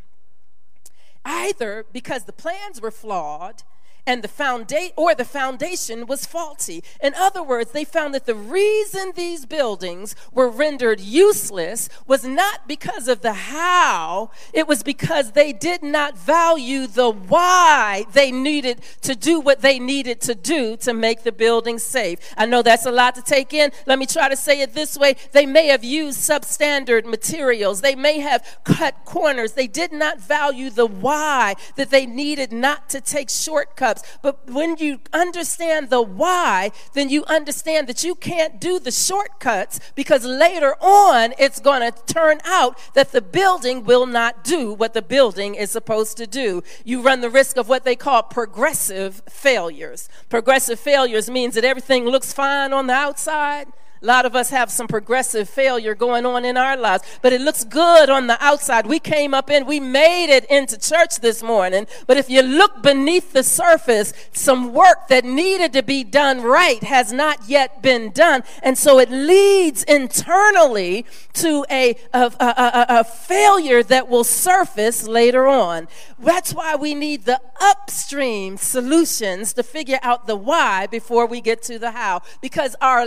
Either because the plans were flawed and the foundation or the foundation was faulty. In other words, they found that the reason these buildings were rendered useless was not because of the how, it was because they did not value the why they needed to do what they needed to do to make the building safe. I know that's a lot to take in. Let me try to say it this way. They may have used substandard materials. They may have cut corners. They did not value the why that they needed not to take shortcuts but when you understand the why, then you understand that you can't do the shortcuts because later on it's going to turn out that the building will not do what the building is supposed to do. You run the risk of what they call progressive failures. Progressive failures means that everything looks fine on the outside a lot of us have some progressive failure going on in our lives, but it looks good on the outside. We came up in, we made it into church this morning, but if you look beneath the surface, some work that needed to be done right has not yet been done. And so it leads internally to a, a, a, a failure that will surface later on. That's why we need the upstream solutions to figure out the why before we get to the how, because our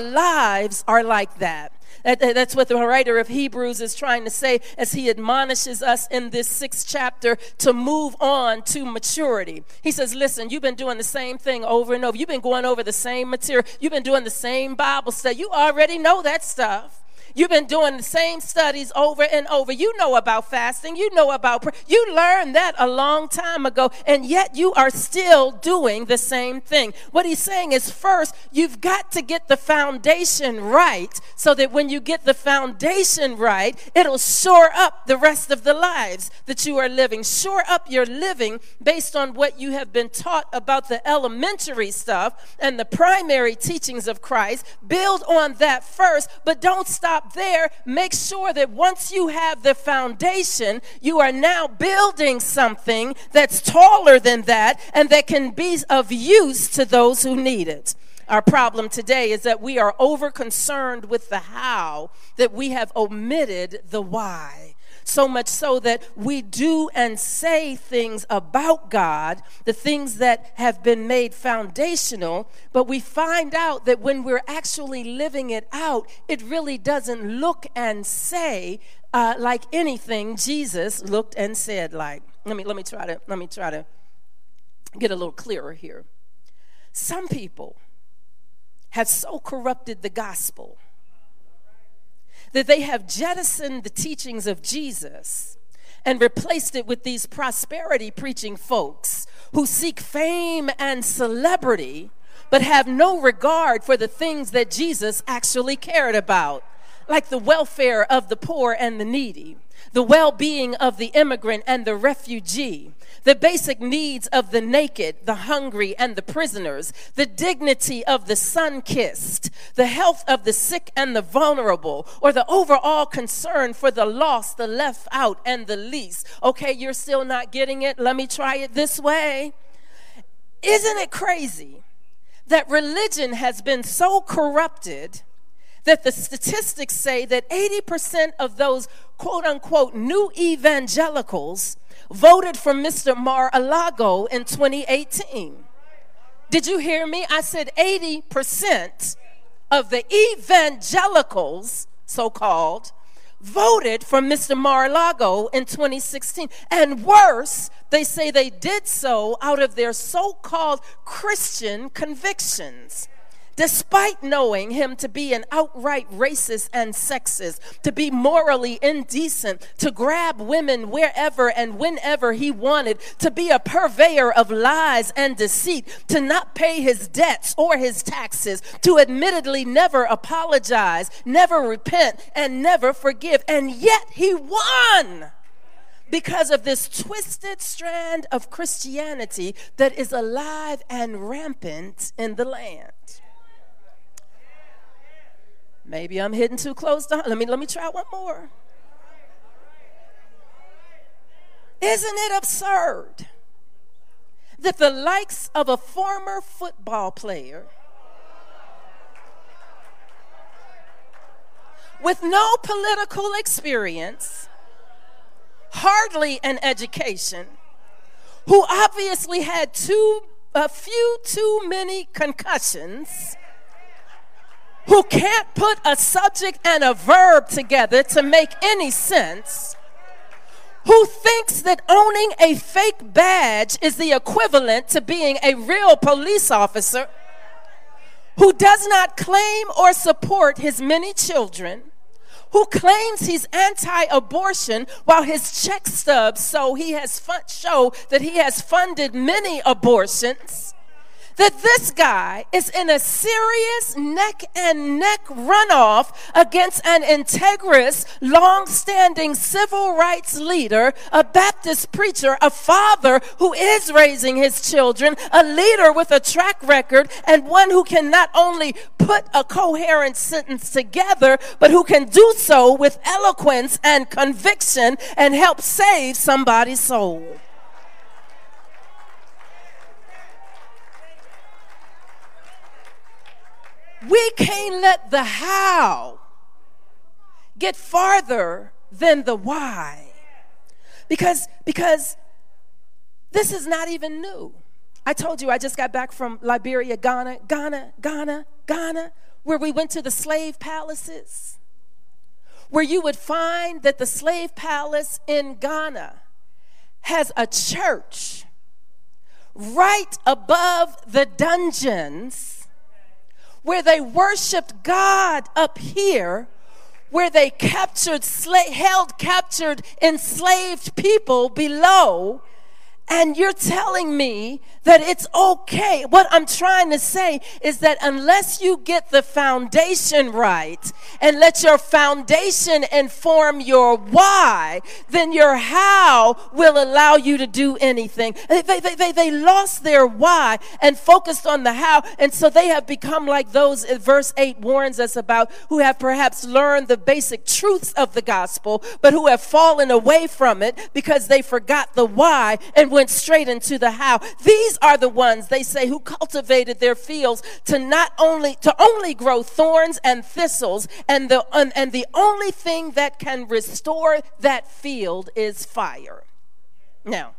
are like that. That's what the writer of Hebrews is trying to say as he admonishes us in this sixth chapter to move on to maturity. He says, Listen, you've been doing the same thing over and over. You've been going over the same material. You've been doing the same Bible study. You already know that stuff. You've been doing the same studies over and over. You know about fasting. You know about prayer. You learned that a long time ago, and yet you are still doing the same thing. What he's saying is first, you've got to get the foundation right so that when you get the foundation right, it'll shore up the rest of the lives that you are living. Shore up your living based on what you have been taught about the elementary stuff and the primary teachings of Christ. Build on that first, but don't stop stop there. Make sure that once you have the foundation, you are now building something that's taller than that and that can be of use to those who need it. Our problem today is that we are over concerned with the how that we have omitted the why so much so that we do and say things about God, the things that have been made foundational, but we find out that when we're actually living it out, it really doesn't look and say uh, like anything Jesus looked and said like. Let me let me try to let me try to get a little clearer here. Some people have so corrupted the gospel that they have jettisoned the teachings of Jesus and replaced it with these prosperity preaching folks who seek fame and celebrity but have no regard for the things that Jesus actually cared about, like the welfare of the poor and the needy, the well being of the immigrant and the refugee, the basic needs of the naked, the hungry, and the prisoners, the dignity of the sun kissed, the health of the sick and the vulnerable, or the overall concern for the lost, the left out, and the least. Okay, you're still not getting it? Let me try it this way. Isn't it crazy that religion has been so corrupted? That the statistics say that 80% of those quote unquote new evangelicals voted for Mr. Mar a Lago in 2018. Did you hear me? I said 80% of the evangelicals, so called, voted for Mr. Mar a Lago in 2016. And worse, they say they did so out of their so called Christian convictions despite knowing him to be an outright racist and sexist, to be morally indecent, to grab women wherever and whenever he wanted, to be a purveyor of lies and deceit, to not pay his debts or his taxes, to admittedly never apologize, never repent, and never forgive. And yet he won because of this twisted strand of Christianity that is alive and rampant in the land. Maybe I'm hitting too close to let me let me try one more. Isn't it absurd that the likes of a former football player with no political experience, hardly an education, who obviously had too a few too many concussions, who can't put a subject and a verb together to make any sense, who thinks that owning a fake badge is the equivalent to being a real police officer, who does not claim or support his many children, who claims he's anti-abortion while his check stubs so he has fun- show that he has funded many abortions that this guy is in a serious neck and neck runoff against an integrous, long standing civil rights leader, a Baptist preacher, a father who is raising his children, a leader with a track record, and one who can not only put a coherent sentence together, but who can do so with eloquence and conviction and help save somebody's soul. We can't let the how get farther than the why. Because, because this is not even new. I told you I just got back from Liberia, Ghana, Ghana, Ghana, Ghana, where we went to the slave palaces, where you would find that the slave palace in Ghana has a church right above the dungeons where they worshiped God up here, where they captured, held captured, enslaved people below. And you're telling me that it's okay. What I'm trying to say is that unless you get the foundation right and let your foundation inform your why, then your how will allow you to do anything. They, they, they, they lost their why and focused on the how. And so they have become like those, uh, verse 8 warns us about, who have perhaps learned the basic truths of the gospel, but who have fallen away from it because they forgot the why and went straight into the how. These these are the ones, they say, who cultivated their fields to not only, to only grow thorns and thistles. And the, and, and the only thing that can restore that field is fire. Now,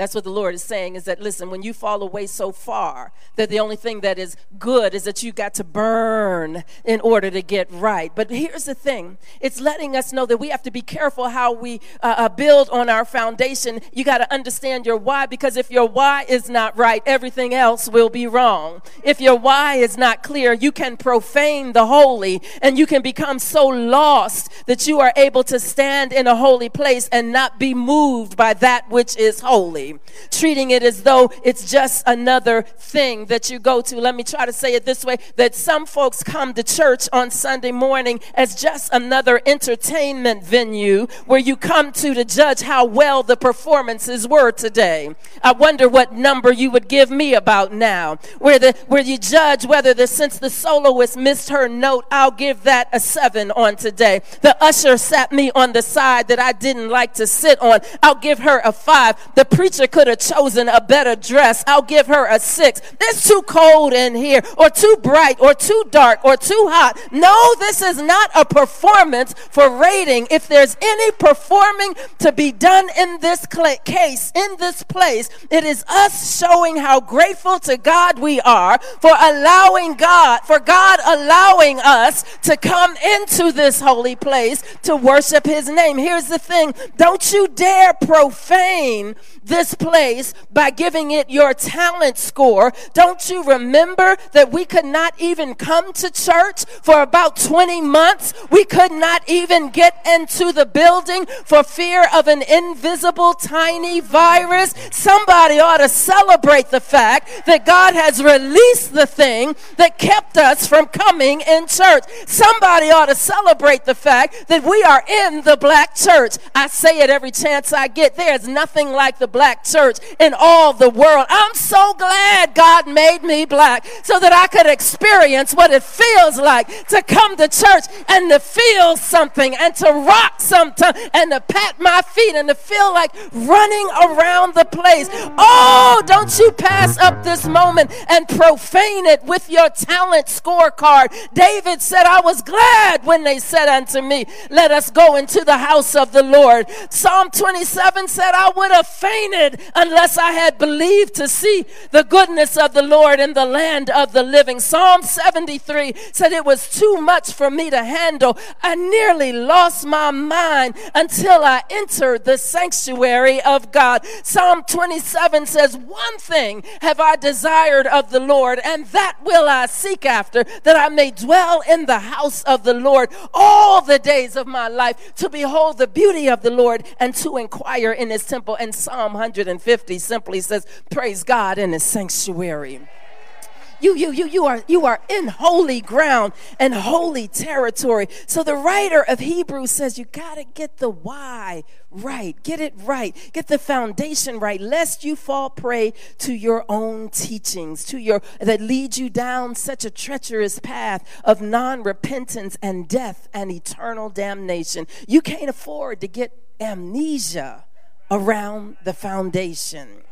That's what the Lord is saying is that, listen, when you fall away so far, that the only thing that is good is that you got to burn in order to get right. But here's the thing it's letting us know that we have to be careful how we uh, uh, build on our foundation. You got to understand your why because if your why is not right, everything else will be wrong. If your why is not clear, you can profane the holy and you can become so lost that you are able to stand in a holy place and not be moved by that which is holy treating it as though it's just another thing that you go to. Let me try to say it this way that some folks come to church on Sunday morning as just another entertainment venue where you come to to judge how well the performances were today. I wonder what number you would give me about now. Where the where you judge whether the since the soloist missed her note, I'll give that a 7 on today. The usher sat me on the side that I didn't like to sit on. I'll give her a 5. The preacher could have chosen a better dress. I'll give her a six. It's too cold in here, or too bright, or too dark, or too hot. No, this is not a performance for rating. If there's any performing to be done in this case, in this place, it is us showing how grateful to God we are for allowing God, for God allowing us to come into this holy place to worship His name. Here's the thing don't you dare profane this place by giving it your talent score. Don't you remember that we could not even come to church for about 20 months? We could not even get into the building for fear of an invisible tiny virus. Somebody ought to celebrate the fact that God has released the thing that kept us from coming in church. Somebody ought to celebrate the fact that we are in the black church. I say it every chance I get. There's nothing like the black church in all the world. I'm so glad God made me black so that I could experience what it feels like to come to church and to feel something and to rock something and to pat my feet and to feel like running around the place. Oh, don't you pass up this moment and profane it with your talent scorecard. David said, I was glad when they said unto me, Let us go into the house of the Lord. Psalm 27 said, I would have fainted unless I had believed to see the goodness of the Lord in the land of the living. Psalm 73 said it was too much for me to handle. I nearly lost my mind until I entered the sanctuary of God. Psalm 27 says, One thing have I desired of the Lord, and that will I seek after, that I may dwell in the house of the Lord all the days of my life, to behold the beauty of the Lord and to inquire in his temple. And Psalm 150 simply says, Praise God in his sanctuary. You, you, you, you are, you are in holy ground and holy territory. So the writer of Hebrews says you got to get the why right. Get it right. Get the foundation right, lest you fall prey to your own teachings, to your, that lead you down such a treacherous path of non-repentance and death and eternal damnation. You can't afford to get amnesia around the foundation.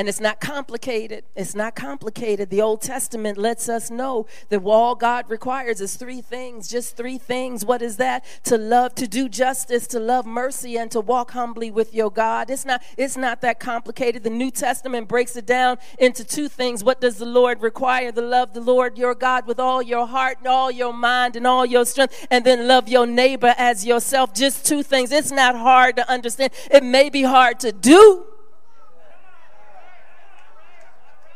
And it's not complicated. It's not complicated. The Old Testament lets us know that all God requires is three things, just three things. What is that? To love, to do justice, to love mercy, and to walk humbly with your God. It's not, it's not that complicated. The New Testament breaks it down into two things. What does the Lord require? To love the Lord your God with all your heart and all your mind and all your strength, and then love your neighbor as yourself. Just two things. It's not hard to understand. It may be hard to do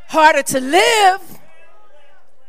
harder to live,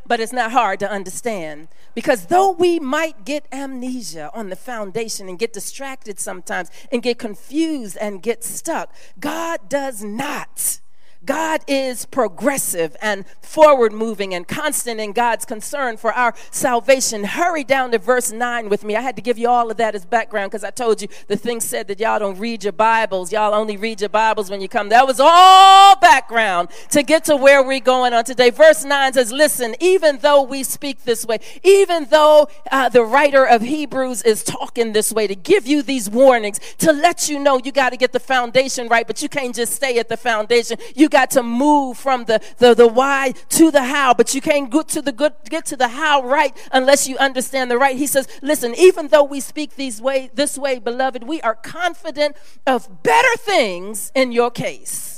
but it's not hard to understand. Because though we might get amnesia on the foundation and get distracted sometimes and get confused and get stuck, God does not God is progressive and forward moving and constant in God's concern for our salvation. Hurry down to verse 9 with me. I had to give you all of that as background because I told you the thing said that y'all don't read your Bibles. Y'all only read your Bibles when you come. That was all background to get to where we're going on today. Verse 9 says, Listen, even though we speak this way, even though uh, the writer of Hebrews is talking this way to give you these warnings, to let you know you got to get the foundation right, but you can't just stay at the foundation. You got to move from the, the, the why to the how, but you can't get to the good, get to the how right unless you understand the right. He says, listen, even though we speak these way, this way, beloved, we are confident of better things in your case.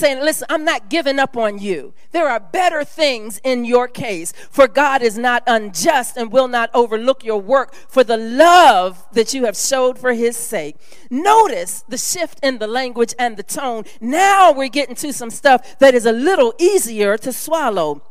Saying, Listen, I'm not giving up on you. There are better things in your case. For God is not unjust and will not overlook your work for the love that you have showed for his sake. Notice the shift in the language and the tone. Now we're getting to some stuff that is a little easier to swallow.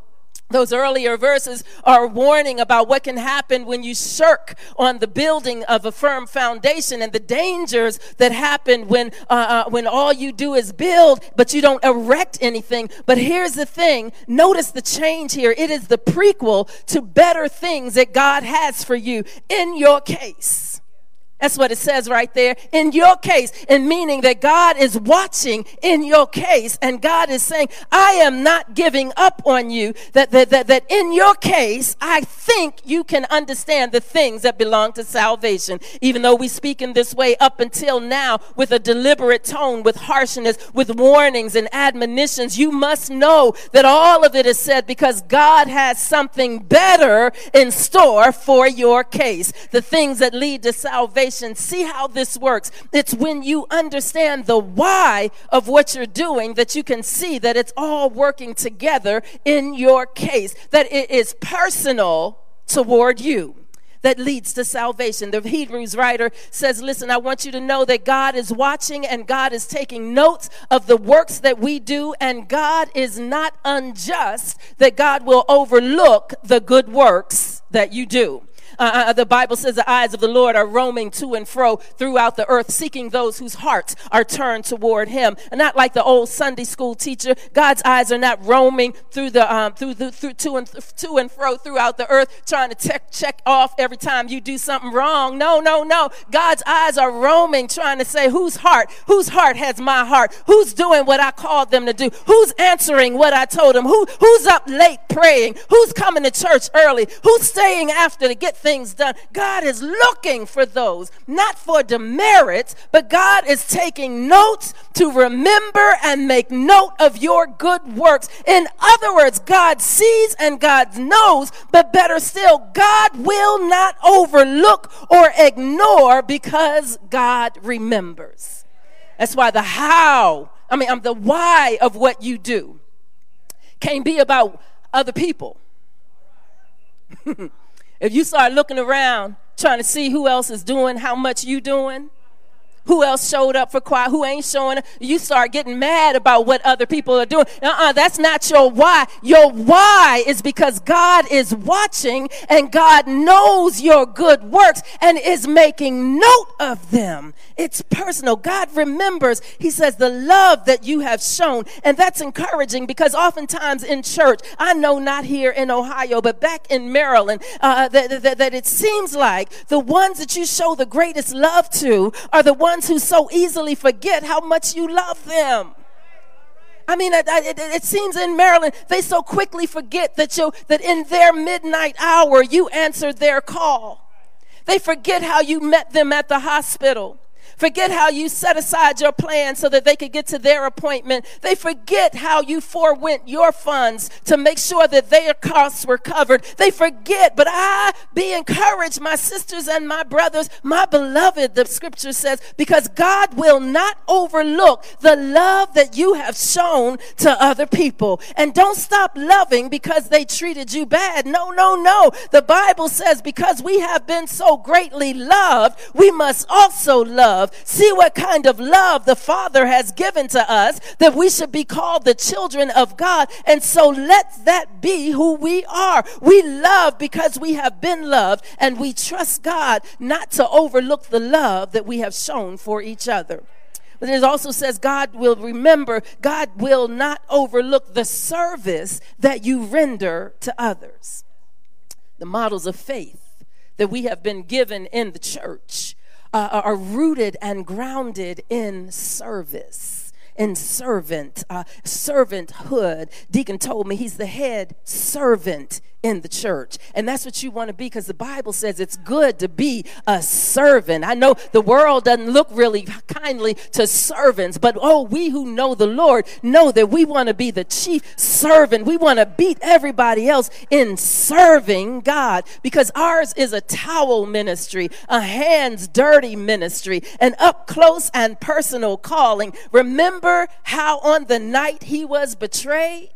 Those earlier verses are warning about what can happen when you shirk on the building of a firm foundation and the dangers that happen when, uh, uh, when all you do is build, but you don't erect anything. But here's the thing notice the change here. It is the prequel to better things that God has for you in your case. That's what it says right there. In your case, in meaning that God is watching in your case, and God is saying, I am not giving up on you. That, that, that, that in your case, I think you can understand the things that belong to salvation. Even though we speak in this way up until now with a deliberate tone, with harshness, with warnings and admonitions, you must know that all of it is said because God has something better in store for your case. The things that lead to salvation See how this works. It's when you understand the why of what you're doing that you can see that it's all working together in your case, that it is personal toward you that leads to salvation. The Hebrews writer says, Listen, I want you to know that God is watching and God is taking notes of the works that we do, and God is not unjust that God will overlook the good works that you do. Uh, uh, the Bible says the eyes of the Lord are roaming to and fro throughout the earth, seeking those whose hearts are turned toward Him. And not like the old Sunday school teacher. God's eyes are not roaming through the um, through the through to and to and fro throughout the earth, trying to check check off every time you do something wrong. No, no, no. God's eyes are roaming, trying to say whose heart, whose heart has my heart, who's doing what I called them to do, who's answering what I told them, who who's up late praying, who's coming to church early, who's staying after to get things things done. God is looking for those, not for demerits, but God is taking notes to remember and make note of your good works. In other words, God sees and God knows, but better still, God will not overlook or ignore because God remembers. That's why the how, I mean, I'm the why of what you do can't be about other people. If you start looking around trying to see who else is doing how much you doing, who else showed up for choir, who ain't showing up, you start getting mad about what other people are doing. Uh-uh, that's not your why. Your why is because God is watching and God knows your good works and is making note of them. It's personal. God remembers, He says, the love that you have shown. And that's encouraging because oftentimes in church, I know not here in Ohio, but back in Maryland, uh, that, that, that it seems like the ones that you show the greatest love to are the ones ones who so easily forget how much you love them. I mean, it, it, it, seems in Maryland, they so quickly forget that, you, that in their midnight hour, you answered their call. They forget how you met them at the hospital. Forget how you set aside your plan so that they could get to their appointment. They forget how you forewent your funds to make sure that their costs were covered. They forget, but I be encouraged, my sisters and my brothers, my beloved, the scripture says, because God will not overlook the love that you have shown to other people. And don't stop loving because they treated you bad. No, no, no. The Bible says because we have been so greatly loved, we must also love See what kind of love the Father has given to us that we should be called the children of God. And so let that be who we are. We love because we have been loved and we trust God not to overlook the love that we have shown for each other. But it also says God will remember, God will not overlook the service that you render to others. The models of faith that we have been given in the church uh, are rooted and grounded in service in servant, uh, servanthood. Deacon told me he's the head servant in the church. And that's what you want to be because the Bible says it's good to be a servant. I know the world doesn't look really kindly to servants, but oh, we who know the Lord know that we want to be the chief servant. We want to beat everybody else in serving God because ours is a towel ministry, a hands dirty ministry, an up close and personal calling. Remember how on the night he was betrayed?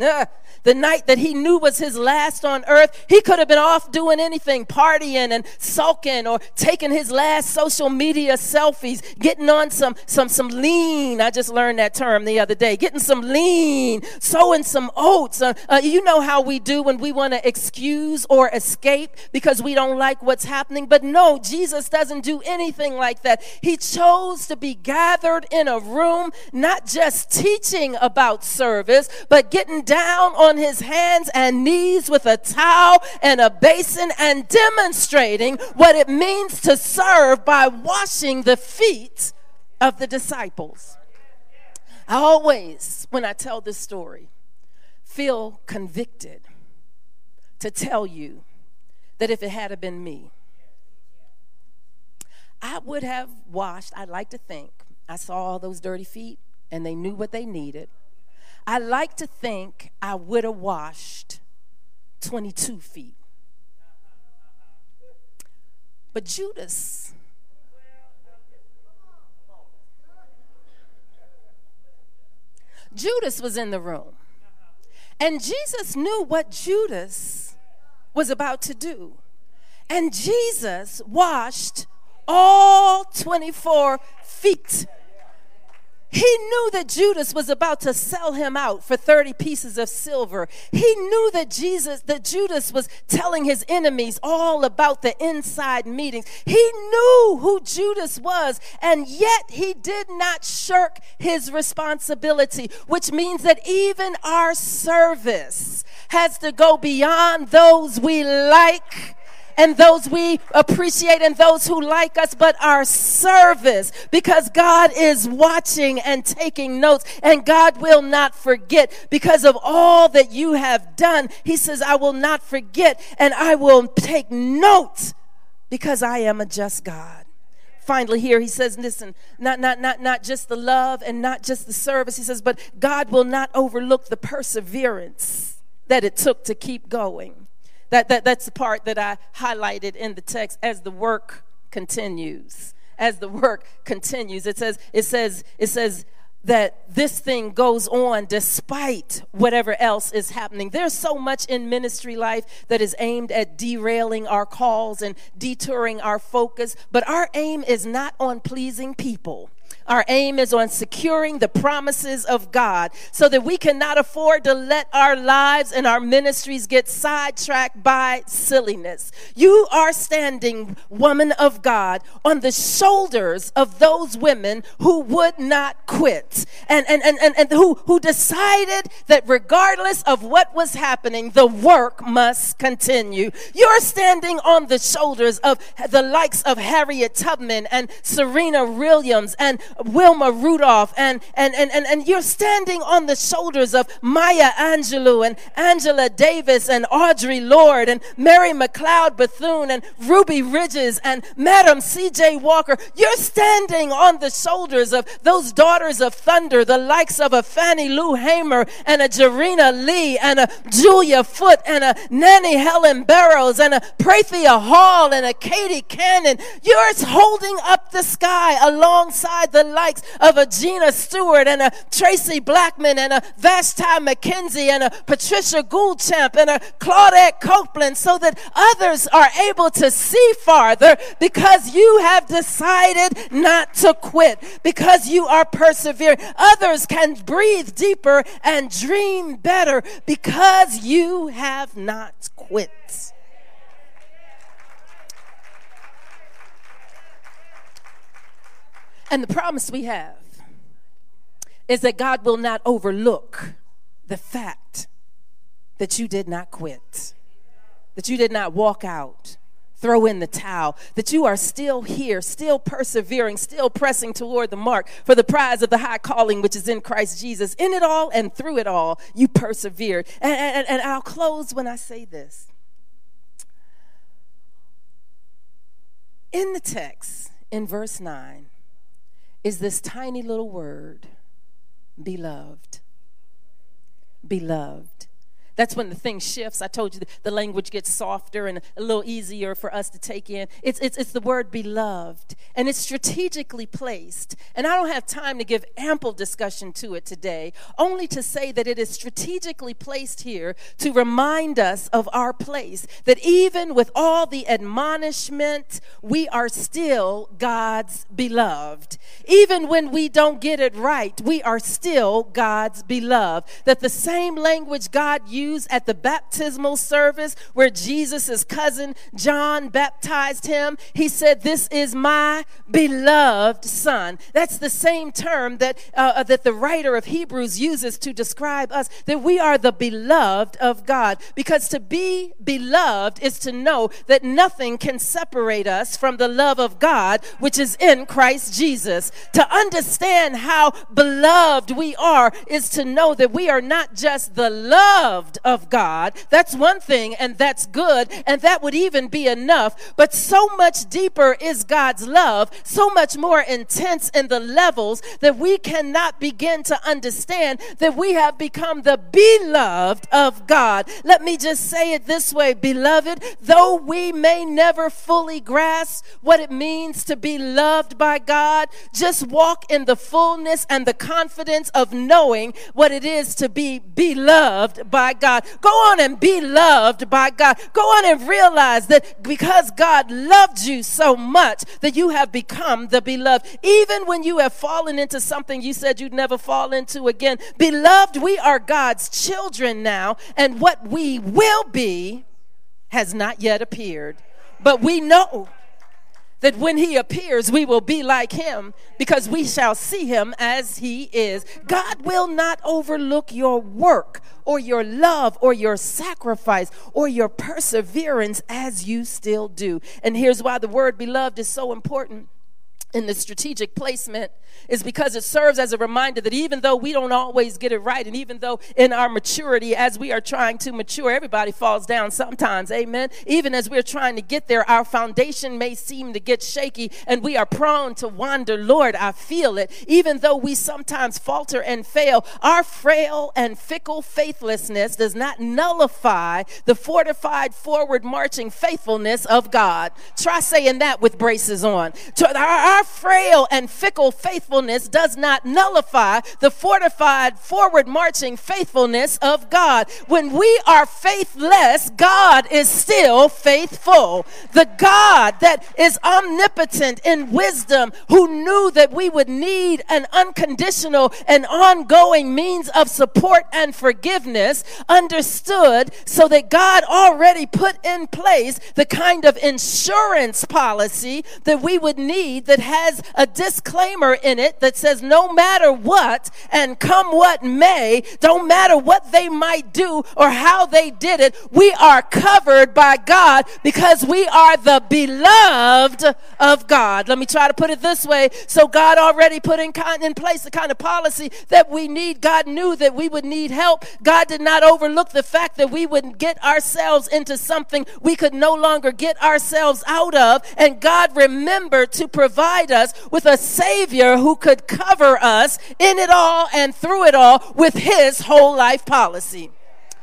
Uh, the night that he knew was his last on earth, he could have been off doing anything, partying and sulking or taking his last social media selfies, getting on some some some lean. I just learned that term the other day. Getting some lean, sowing some oats. Uh, uh, you know how we do when we want to excuse or escape because we don't like what's happening. But no, Jesus doesn't do anything like that. He chose to be gathered in a room, not just teaching about service, but getting down on his hands and knees with a towel and a basin and demonstrating what it means to serve by washing the feet of the disciples. I always, when I tell this story, feel convicted to tell you that if it had been me, I would have washed, I'd like to think. I saw all those dirty feet and they knew what they needed. I like to think I would have washed 22 feet. But Judas, Judas was in the room. And Jesus knew what Judas was about to do. And Jesus washed all 24 feet he knew that Judas was about to sell him out for 30 pieces of silver. He knew that Jesus that Judas was telling his enemies all about the inside meetings. He knew who Judas was, and yet he did not shirk his responsibility, which means that even our service has to go beyond those we like and those we appreciate and those who like us, but our service because God is watching and taking notes and God will not forget because of all that you have done. He says, I will not forget and I will take notes because I am a just God finally here he says listen not not not not just the love and not just the service he says but god will not overlook the perseverance that it took to keep going that, that, that's the part that I highlighted in the text as the work continues. As the work continues. It says, it says, it says, that this thing goes on despite whatever else is happening. There's so much in ministry life that is aimed at derailing our calls and detouring our focus, but our aim is not on pleasing people. Our aim is on securing the promises of God so that we cannot afford to let our lives and our ministries get sidetracked by silliness. You are standing, woman of God, on the shoulders of those women who would not quit and, and, and, and, and who, who decided that regardless of what was happening, the work must continue. You're standing on the shoulders of the likes of Harriet Tubman and Serena Williams and Wilma Rudolph, and, and, and, and, and you're standing on the shoulders of Maya Angelou and Angela Davis and Audre Lorde and Mary McLeod Bethune and Ruby Bridges and Madam C.J. Walker. You're standing on the shoulders of those daughters of thunder, the likes of a Fannie Lou Hamer and a Jarena Lee and a Julia Foote and a Nannie Helen Burroughs and a Prathia Hall and a Katie Cannon. You're holding up the sky alongside the likes of a Gina Stewart and a Traci Blackmon and a Vashti McKenzie and a Patricia Gould-Champ and a Claudette Copeland so that others are able to see farther because you have decided not to quit, because you are persevering. Others can breathe deeper and dream better because you have not quit. And the promise we have is that God will not overlook the fact that you did not quit, that you did not walk out throw in the towel, that you are still here, still persevering, still pressing toward the mark for the prize of the high calling which is in Christ Jesus. In it all and through it all, you persevered. And, and, and I'll close when I say this. In the text, in verse 9, is this tiny little word, beloved. Beloved. That's when the thing shifts. I told you the language gets softer and a little easier for us to take in. It's, it's, it's the word beloved, and it's strategically placed. And I don't have time to give ample discussion to it today, only to say that it is strategically placed here to remind us of our place, that even with all the admonishment, we are still God's beloved. Even when we don't get it right, we are still God's beloved. That the same language God used at the baptismal service where Jesus' cousin John baptized him. He said, This is my beloved son. That's the same term that, uh, uh, that the writer of Hebrews uses to describe us, that we are the beloved of God. Because to be beloved is to know that nothing can separate us from the love of God, which is in Christ Jesus. To understand how beloved we are is to know that we are not just the loved of God. That's one thing, and that's good, and that would even be enough. But so much deeper is God's love, so much more intense in the levels that we cannot begin to understand that we have become the beloved of God. Let me just say it this way, beloved, though we may never fully grasp what it means to be loved by God, just walk in the fullness and the confidence of knowing what it is to be beloved by God. Go on and be loved by God. Go on and realize that because God loved you so much that you have become the beloved. Even when you have fallen into something you said you'd never fall into again. Beloved, we are God's children now, and what we will be has not yet appeared. But we know that when he appears, we will be like him because we shall see him as he is. God will not overlook your work or your love or your sacrifice or your perseverance as you still do. And here's why the word beloved is so important in the strategic placement is because it serves as a reminder that even though we don't always get it right, and even though in our maturity, as we are trying to mature, everybody falls down sometimes, amen. Even as we're trying to get there, our foundation may seem to get shaky and we are prone to wander. Lord, I feel it. Even though we sometimes falter and fail, our frail and fickle faithlessness does not nullify the fortified, forward marching faithfulness of God. Try saying that with braces on. Our frail and fickle faithfulness faithfulness does not nullify the fortified, forward marching faithfulness of God. When we are faithless, God is still faithful. The God that is omnipotent in wisdom, who knew that we would need an unconditional and ongoing means of support and forgiveness, understood so that God already put in place the kind of insurance policy that we would need that has a disclaimer in it that says, no matter what and come what may, don't matter what they might do or how they did it, we are covered by God because we are the beloved of God. Let me try to put it this way. So God already put in, in place the kind of policy that we need. God knew that we would need help. God did not overlook the fact that we would get ourselves into something we could no longer get ourselves out of. And God remembered to provide us with a Savior who could cover us in it all and through it all with his whole life policy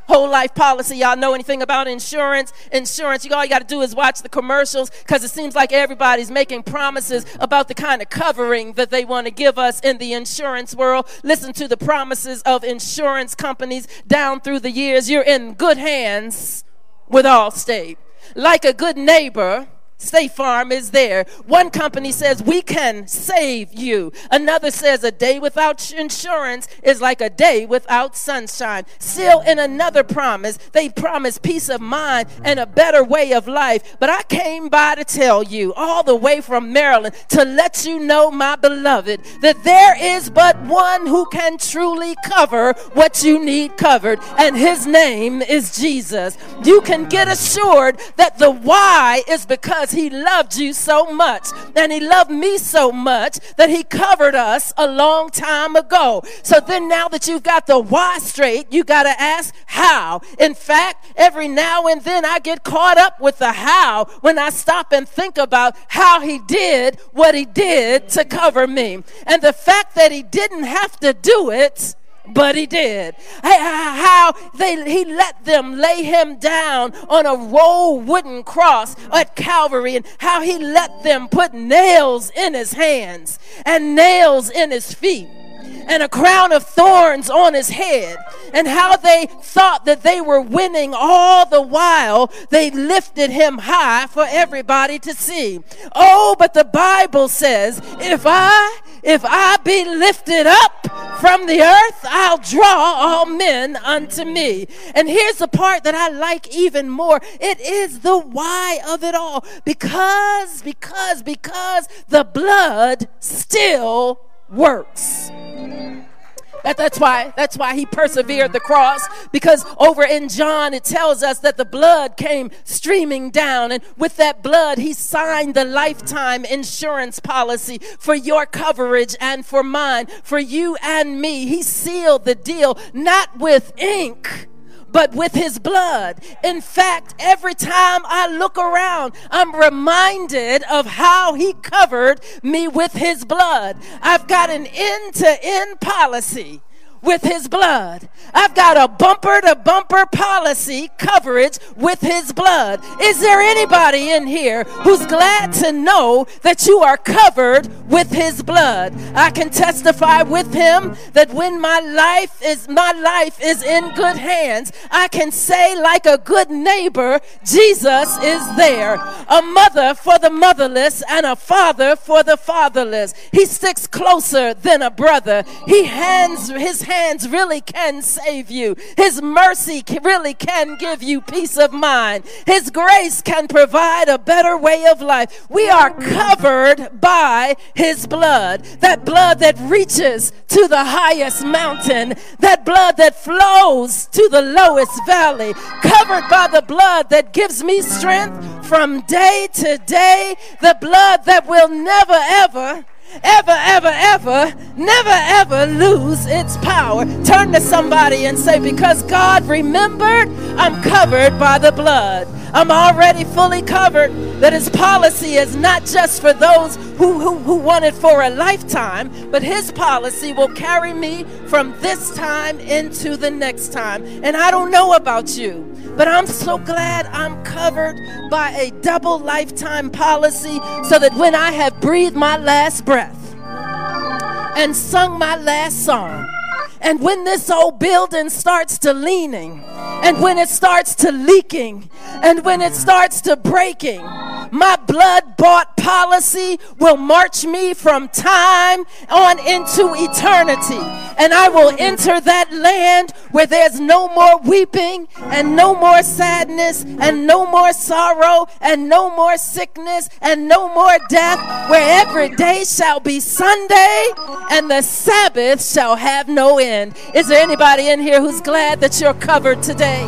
whole life policy. Y'all know anything about insurance? Insurance, you all you got to do is watch the commercials because it seems like everybody's making promises about the kind of covering that they want to give us in the insurance world. Listen to the promises of insurance companies down through the years. You're in good hands with Allstate. Like a good neighbor, State Farm is there. One company says we can save you. Another says a day without insurance is like a day without sunshine. Still, in another promise, they promise peace of mind and a better way of life. But I came by to tell you, all the way from Maryland, to let you know, my beloved, that there is but one who can truly cover what you need covered, and his name is Jesus. You can get assured that the why is because he loved you so much, and he loved me so much that he covered us a long time ago. So then, now that you've got the why straight, you got to ask how. In fact, every now and then I get caught up with the how when I stop and think about how he did what he did to cover me. And the fact that he didn't have to do it but he did. How they he let them lay him down on a roll wooden cross at Calvary, and how he let them put nails in his hands and nails in his feet and a crown of thorns on his head, and how they thought that they were winning all the while they lifted him high for everybody to see. Oh, but the Bible says, if I if I be lifted up from the earth, I'll draw all men unto me. And here's the part that I like even more. It is the why of it all. Because, because, because the blood still works. That, that's why that's why he persevered the cross. Because over in John it tells us that the blood came streaming down. And with that blood he signed the lifetime insurance policy for your coverage and for mine for you and me. He sealed the deal not with ink but with his blood. In fact, every time I look around, I'm reminded of how he covered me with his blood. I've got an end to end policy with his blood. I've got a bumper to bumper policy coverage with his blood. Is there anybody in here who's glad to know that you are covered with his blood? I can testify with him that when my life is my life is in good hands, I can say like a good neighbor, Jesus is there. A mother for the motherless and a father for the fatherless. He sticks closer than a brother. He hands his hands really can save you. His mercy really can give you peace of mind. His grace can provide a better way of life. We are covered by His blood. That blood that reaches to the highest mountain. That blood that flows to the lowest valley. Covered by the blood that gives me strength from day to day. The blood that will never ever ever, ever, ever, never, ever lose its power. Turn to somebody and say, Because God remembered, I'm covered by the blood. I'm already fully covered. That his policy is not just for those who, who, who want it for a lifetime, but his policy will carry me from this time into the next time. And I don't know about you, but I'm so glad I'm covered by a double lifetime policy so that when I have breathed my last breath and sung my last song, and when this old building starts to leaning, and when it starts to leaking, and when it starts to breaking, my blood bought policy will march me from time on into eternity. And I will enter that land where there's no more weeping, and no more sadness, and no more sorrow, and no more sickness, and no more death, where every day shall be Sunday, and the Sabbath shall have no end. Is there anybody in here who's glad that you're covered today?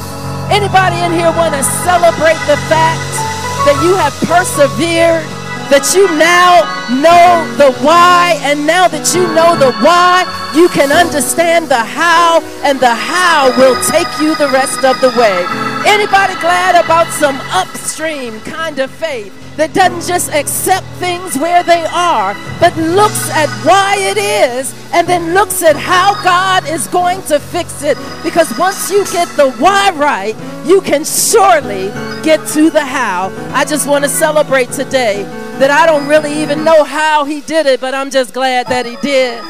Anybody in here want to celebrate the fact that you have persevered? That you now know the why, and now that you know the why, you can understand the how, and the how will take you the rest of the way. Anybody glad about some upstream kind of faith? That doesn't just accept things where they are, but looks at why it is and then looks at how God is going to fix it. Because once you get the why right, you can surely get to the how. I just want to celebrate today that I don't really even know how He did it, but I'm just glad that He did.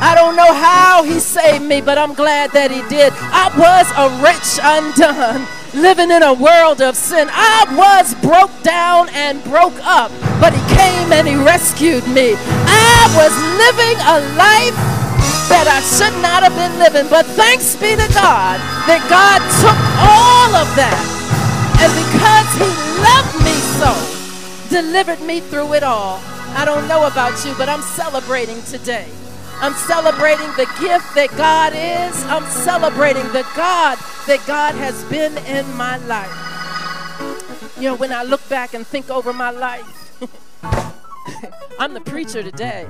I don't know how He saved me, but I'm glad that He did. I was a wretch undone living in a world of sin. I was broke down and broke up, but He came and He rescued me. I was living a life that I should not have been living, but thanks be to God that God took all of that. And because He loved me so, delivered me through it all. I don't know about you, but I'm celebrating today. I'm celebrating the gift that God is. I'm celebrating the God that God has been in my life. You know, when I look back and think over my life, I'm the preacher today.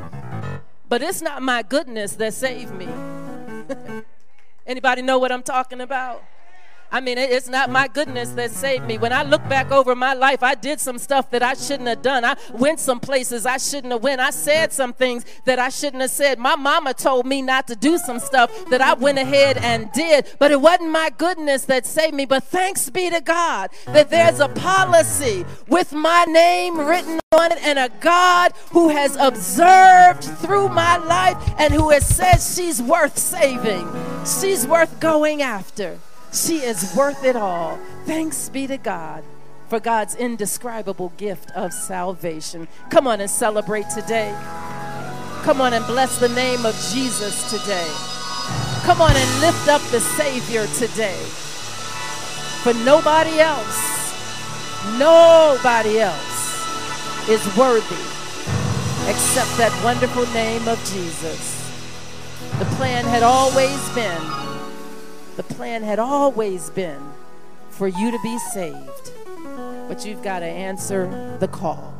But it's not my goodness that saved me. Anybody know what I'm talking about? I mean, it's not my goodness that saved me. When I look back over my life, I did some stuff that I shouldn't have done. I went some places I shouldn't have went. I said some things that I shouldn't have said. My mama told me not to do some stuff that I went ahead and did, but it wasn't my goodness that saved me. But thanks be to God that there's a policy with my name written on it and a God who has observed through my life and who has said she's worth saving. She's worth going after. She is worth it all. Thanks be to God for God's indescribable gift of salvation. Come on and celebrate today. Come on and bless the name of Jesus today. Come on and lift up the Savior today. For nobody else, nobody else is worthy except that wonderful name of Jesus. The plan had always been the plan had always been for you to be saved, but you've got to answer the call.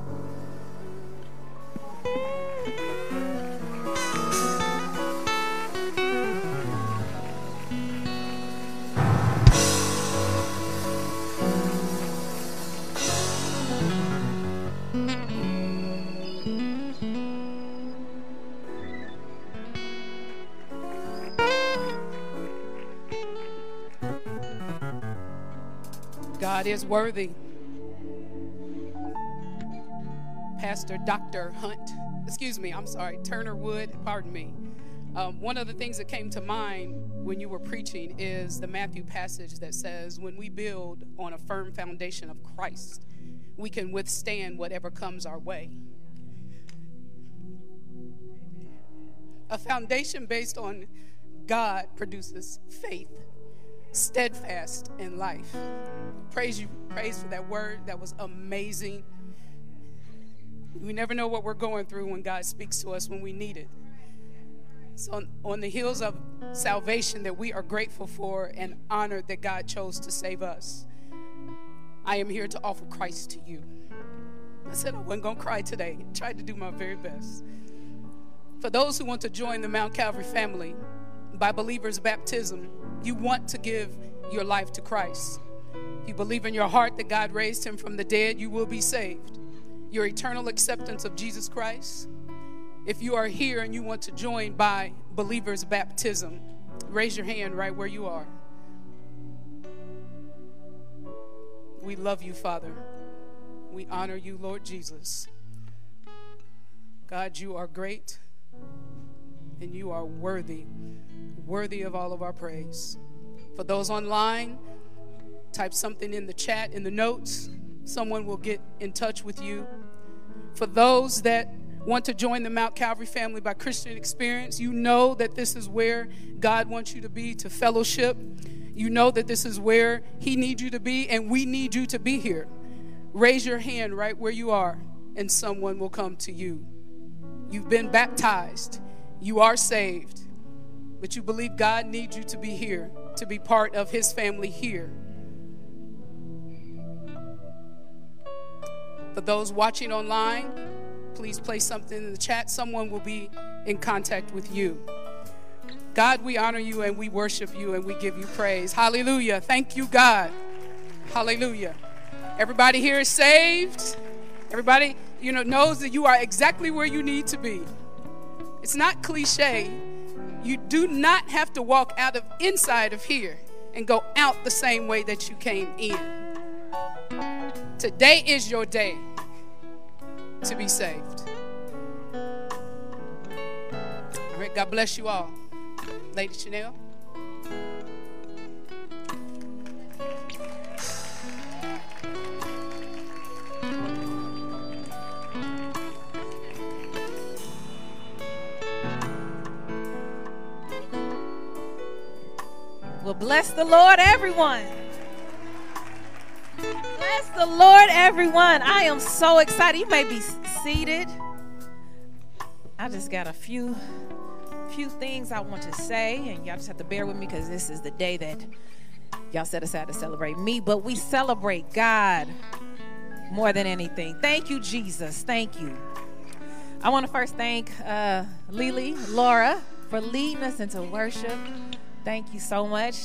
God is worthy. Pastor Dr. Hunt, excuse me, I'm sorry, Turner Wood, pardon me. Um, one of the things that came to mind when you were preaching is the Matthew passage that says, When we build on a firm foundation of Christ, we can withstand whatever comes our way. A foundation based on God produces faith steadfast in life. Praise you, praise for that word. That was amazing. We never know what we're going through when God speaks to us when we need it. So, on, the heels of salvation that we are grateful for and honored that God chose to save us, I am here to offer Christ to you. I said I wasn't going to cry today. I tried to do my very best. For those who want to join the Mount Calvary family by believers' baptism, you want to give your life to Christ. If you believe in your heart that God raised him from the dead, you will be saved. Your eternal acceptance of Jesus Christ. If you are here and you want to join by believers' baptism, raise your hand right where you are. We love you, Father. We honor you, Lord Jesus. God, you are great and you are worthy worthy of all of our praise. For those online, type something in the chat, in the notes. Someone will get in touch with you. For those that want to join the Mount Calvary family by Christian experience, you know that this is where God wants you to be to fellowship. You know that this is where He needs you to be, and we need you to be here. Raise your hand right where you are, and someone will come to you. You've been baptized, you are saved but you believe God needs you to be here, to be part of His family here. For those watching online, please place something in the chat. Someone will be in contact with you. God, we honor you and we worship you and we give you praise. Hallelujah. Thank you, God. Hallelujah. Everybody here is saved. Everybody, you know, knows that you are exactly where you need to be. It's not cliche, you do not have to walk out of inside of here and go out the same way that you came in. Today is your day to be saved. All right, God bless you all. Lady Chanel. Well, bless the Lord, everyone. Bless the Lord, everyone. I am so excited. You may be seated. I just got a few few things I want to say, and y'all just have to bear with me because this is the day that y'all set aside to celebrate me, but we celebrate God more than anything. Thank you, Jesus. Thank you. I want to first thank uh, Lily, Laura, for leading us into worship. Thank you so much.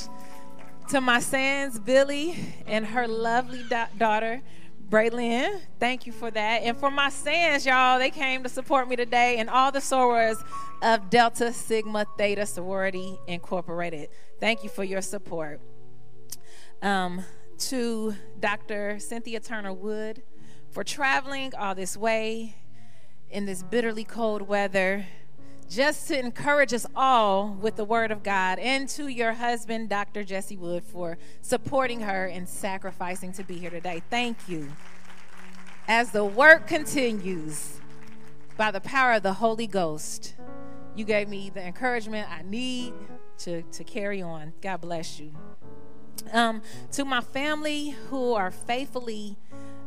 To my sons, Billy and her lovely da- daughter, Braylon, thank you for that. And for my sons, y'all, they came to support me today, and all the sorors of Delta Sigma Theta Sorority Incorporated. Thank you for your support. Um, to Dr. Cynthia Turner Wood for traveling all this way in this bitterly cold weather just to encourage us all with the word of God, and to your husband, Dr. Jesse Wood, for supporting her and sacrificing to be here today. Thank you. As the work continues by the power of the Holy Ghost, you gave me the encouragement I need to, to carry on. God bless you. Um, to my family who are faithfully,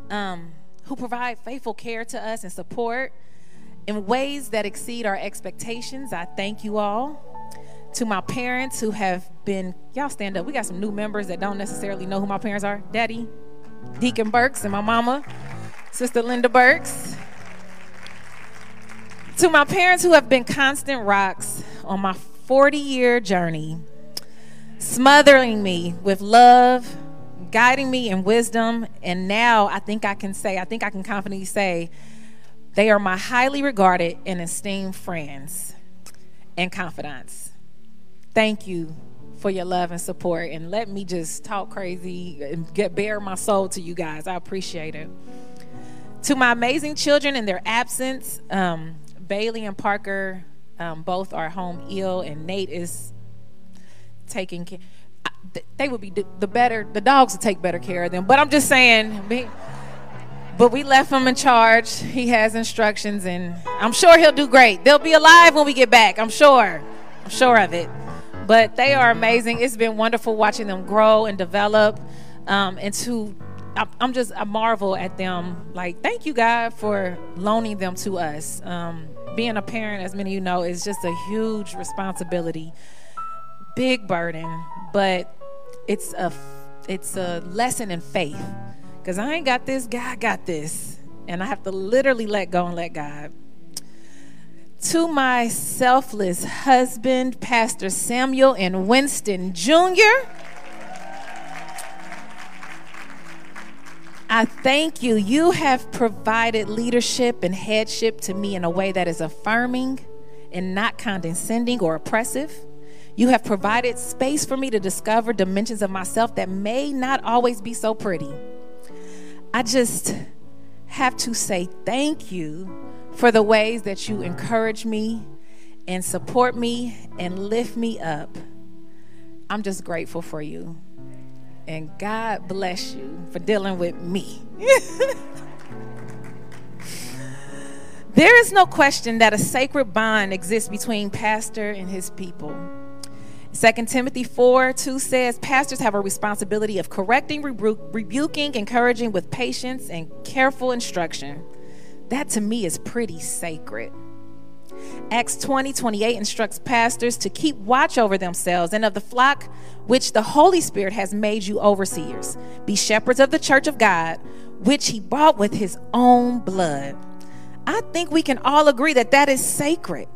um, who provide faithful care to us and support in ways that exceed our expectations. I thank you all. To my parents who have been, y'all stand up. We got some new members that don't necessarily know who my parents are. Daddy, Deacon Burks, and my mama, Sister Linda Burks. To my parents who have been constant rocks on my 40 year journey, smothering me with love, guiding me in wisdom, and now I think I can say, I think I can confidently say, they are my highly regarded and esteemed friends and confidants. Thank you for your love and support. And let me just talk crazy and get bare my soul to you guys. I appreciate it. To my amazing children in their absence, um, Bailey and Parker um, both are home ill, and Nate is taking care. They would be the better. The dogs would take better care of them. But I'm just saying. But we left him in charge. He has instructions, and I'm sure he'll do great. They'll be alive when we get back. I'm sure. I'm sure of it. But they are amazing. It's been wonderful watching them grow and develop um, into. I'm just I marvel at them. Like, thank you, God, for loaning them to us. Um, being a parent, as many of you know, is just a huge responsibility, big burden, but it's a it's a lesson in faith because I ain't got this, God got this. And I have to literally let go and let God. To my selfless husband, Pastor Samuel and Winston Jr., I thank you. You have provided leadership and headship to me in a way that is affirming and not condescending or oppressive. You have provided space for me to discover dimensions of myself that may not always be so pretty. I just have to say thank you for the ways that you encourage me and support me and lift me up. I'm just grateful for you. And God bless you for dealing with me. there is no question that a sacred bond exists between pastor and his people. 2 Timothy 4 2 says, Pastors have a responsibility of correcting, rebu- rebuking, encouraging with patience and careful instruction. That to me is pretty sacred. Acts 20 28 instructs pastors to keep watch over themselves and of the flock which the Holy Spirit has made you overseers. Be shepherds of the church of God, which he bought with his own blood. I think we can all agree that that is sacred.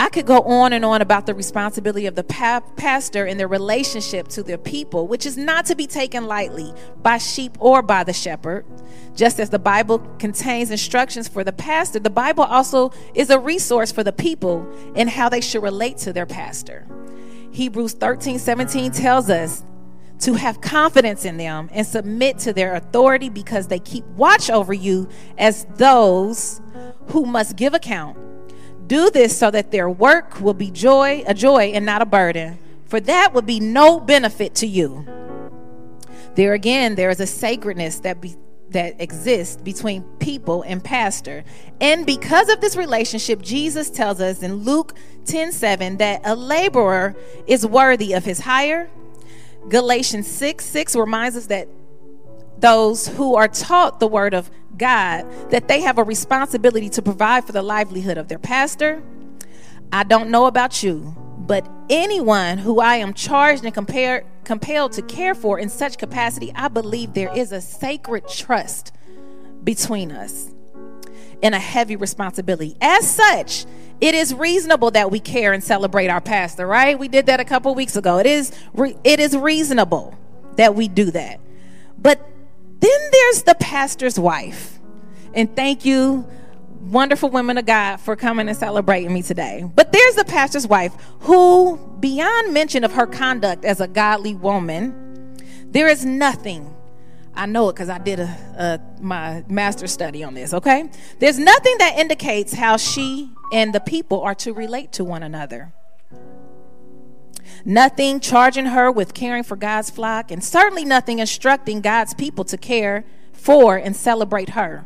I could go on and on about the responsibility of the pa- pastor in their relationship to their people, which is not to be taken lightly by sheep or by the shepherd. Just as the Bible contains instructions for the pastor, the Bible also is a resource for the people in how they should relate to their pastor. Hebrews 13 17 tells us to have confidence in them and submit to their authority because they keep watch over you as those who must give account. Do this so that their work will be joy, a joy and not a burden, for that would be no benefit to you. There again, there is a sacredness that be, that exists between people and pastor. And because of this relationship, Jesus tells us in Luke 10 7 that a laborer is worthy of his hire. Galatians 6 6 reminds us that those who are taught the word of God that they have a responsibility to provide for the livelihood of their pastor. I don't know about you, but anyone who I am charged and compelled to care for in such capacity, I believe there is a sacred trust between us and a heavy responsibility. As such, it is reasonable that we care and celebrate our pastor, right? We did that a couple weeks ago. It is re- it is reasonable that we do that. But then there's the pastor's wife. And thank you wonderful women of God for coming and celebrating me today. But there's the pastor's wife who beyond mention of her conduct as a godly woman, there is nothing I know it because I did a, a, my master's study on this, okay? There's nothing that indicates how she and the people are to relate to one another. Nothing charging her with caring for God's flock, and certainly nothing instructing God's people to care for and celebrate her.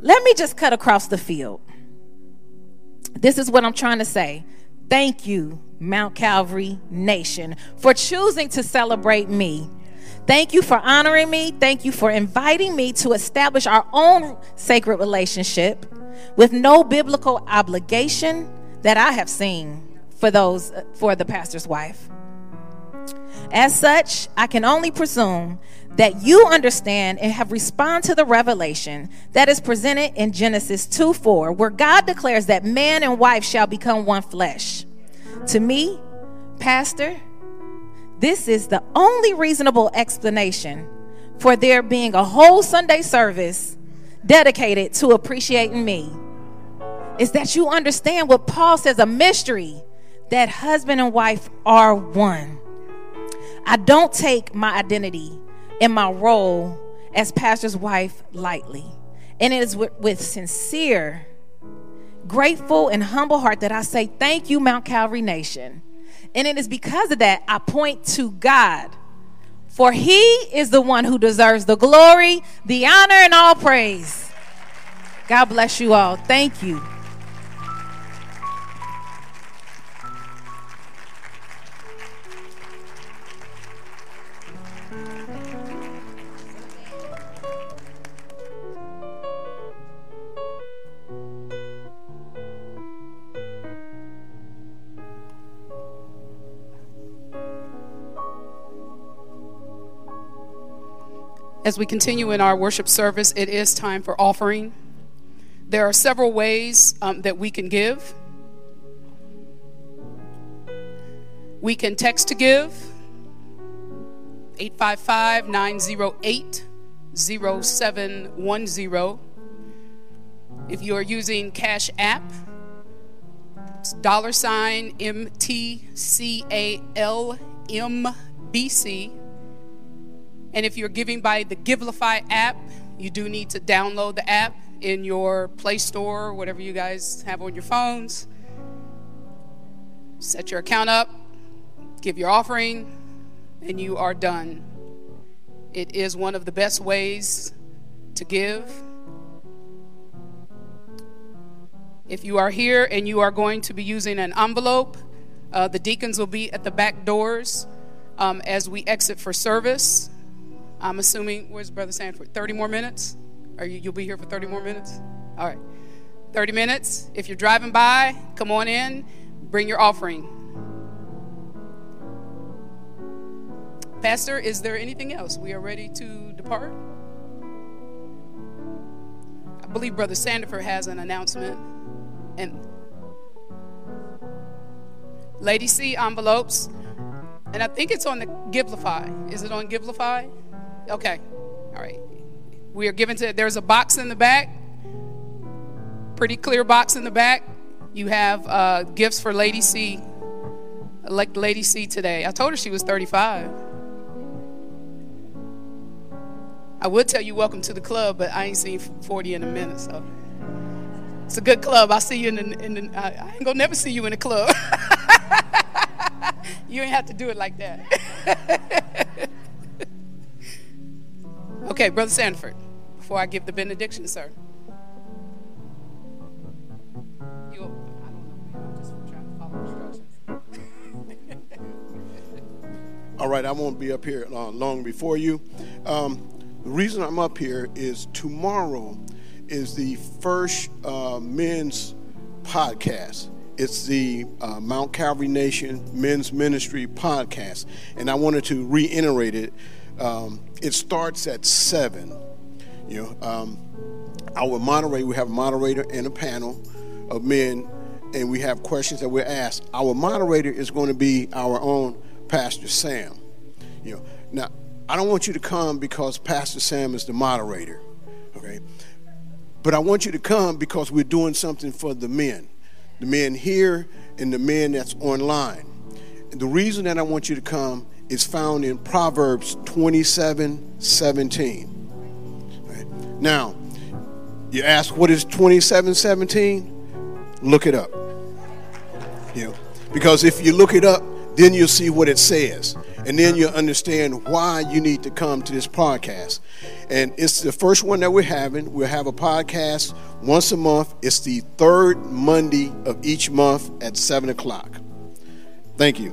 Let me just cut across the field. This is what I'm trying to say. Thank you, Mount Calvary Nation, for choosing to celebrate me Thank you for honoring me. Thank you for inviting me to establish our own sacred relationship with no biblical obligation that I have seen for those uh, for the pastor's wife. As such, I can only presume that you understand and have responded to the revelation that is presented in Genesis 2 4, where God declares that man and wife shall become one flesh. To me, Pastor, this is the only reasonable explanation for there being a whole Sunday service dedicated to appreciating me. Is that you understand what Paul says a mystery that husband and wife are one. I don't take my identity and my role as pastor's wife lightly. And it is with, with sincere, grateful, and humble heart that I say, Thank you, Mount Calvary Nation and it is because of that I point to God. For he is the one who deserves the glory, the honor, and all praise. God bless you all. Thank you. As we continue in our worship service, it is time for offering. There are several ways um, that we can give. We can text to give 855 908 0710. If you are using Cash App, it's dollar sign MTCALMBC and if you're giving by the Givelify app, you do need to download the app in your Play Store, whatever you guys have on your phones. Set your account up, give your offering, and you are done. It is one of the best ways to give. If you are here and you are going to be using an envelope, uh, the deacons will be at the back doors um, as we exit for service. I'm assuming, where's Brother Sanford? 30 more minutes? Are you, you'll be here for 30 more minutes? All right. 30 minutes. If you're driving by, come on in, bring your offering. Pastor, is there anything else? We are ready to depart. I believe Brother Sandiford has an announcement. And Lady C envelopes. And I think it's on the Givelify. Is it on Givelify? Okay. All right. We are given to, there's a box in the back, pretty clear box in the back. You have uh, gifts for Lady C. Elect Lady C today. I told her she was 35. I would tell you welcome to the club, but I ain't seen 40 in a minute, so it's a good club. I'll see you in the, in the I, I ain't gonna never see you in a club. you ain't have to do it like that. Okay, Brother Sanford, before I give the benediction, sir. All right, I won't be up here uh, long before you. Um, the reason I'm up here is tomorrow is the first uh, men's podcast. It's the uh, Mount Calvary Nation Men's Ministry podcast. And I wanted to reiterate it um, it starts at seven. You know, um, our moderator, we have a moderator and a panel of men, and we have questions that we're asked. Our moderator is going to be our own Pastor Sam. You know, now I don't want you to come because Pastor Sam is the moderator, okay? But I want you to come because we're doing something for the men, the men here and the men that's online. And the reason that I want you to come is found in Proverbs 27 17. Right? Now, you ask, what is 27 17? Look it up. Know, because if you look it up, then you'll see what it says. And then you'll understand why you need to come to this podcast. And it's the first one that we're having. We'll have a podcast once a month. It's the third Monday of each month at 7 o'clock. Thank you.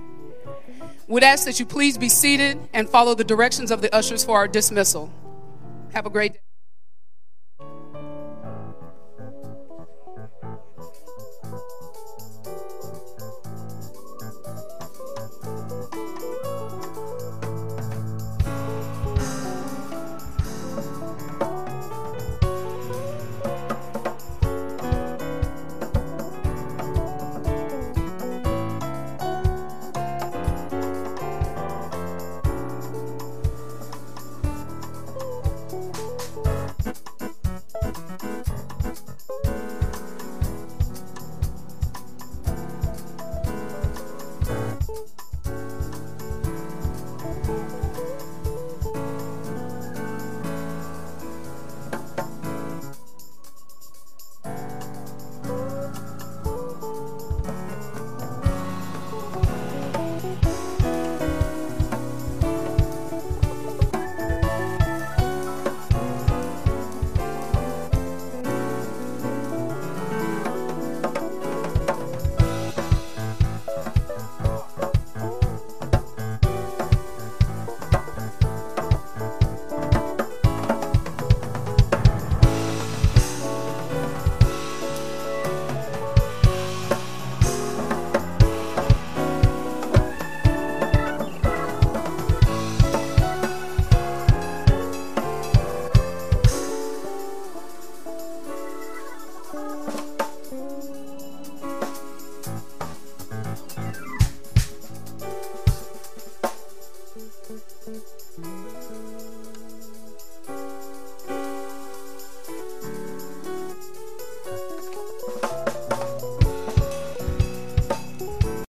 Would ask that you please be seated and follow the directions of the ushers for our dismissal. Have a great day.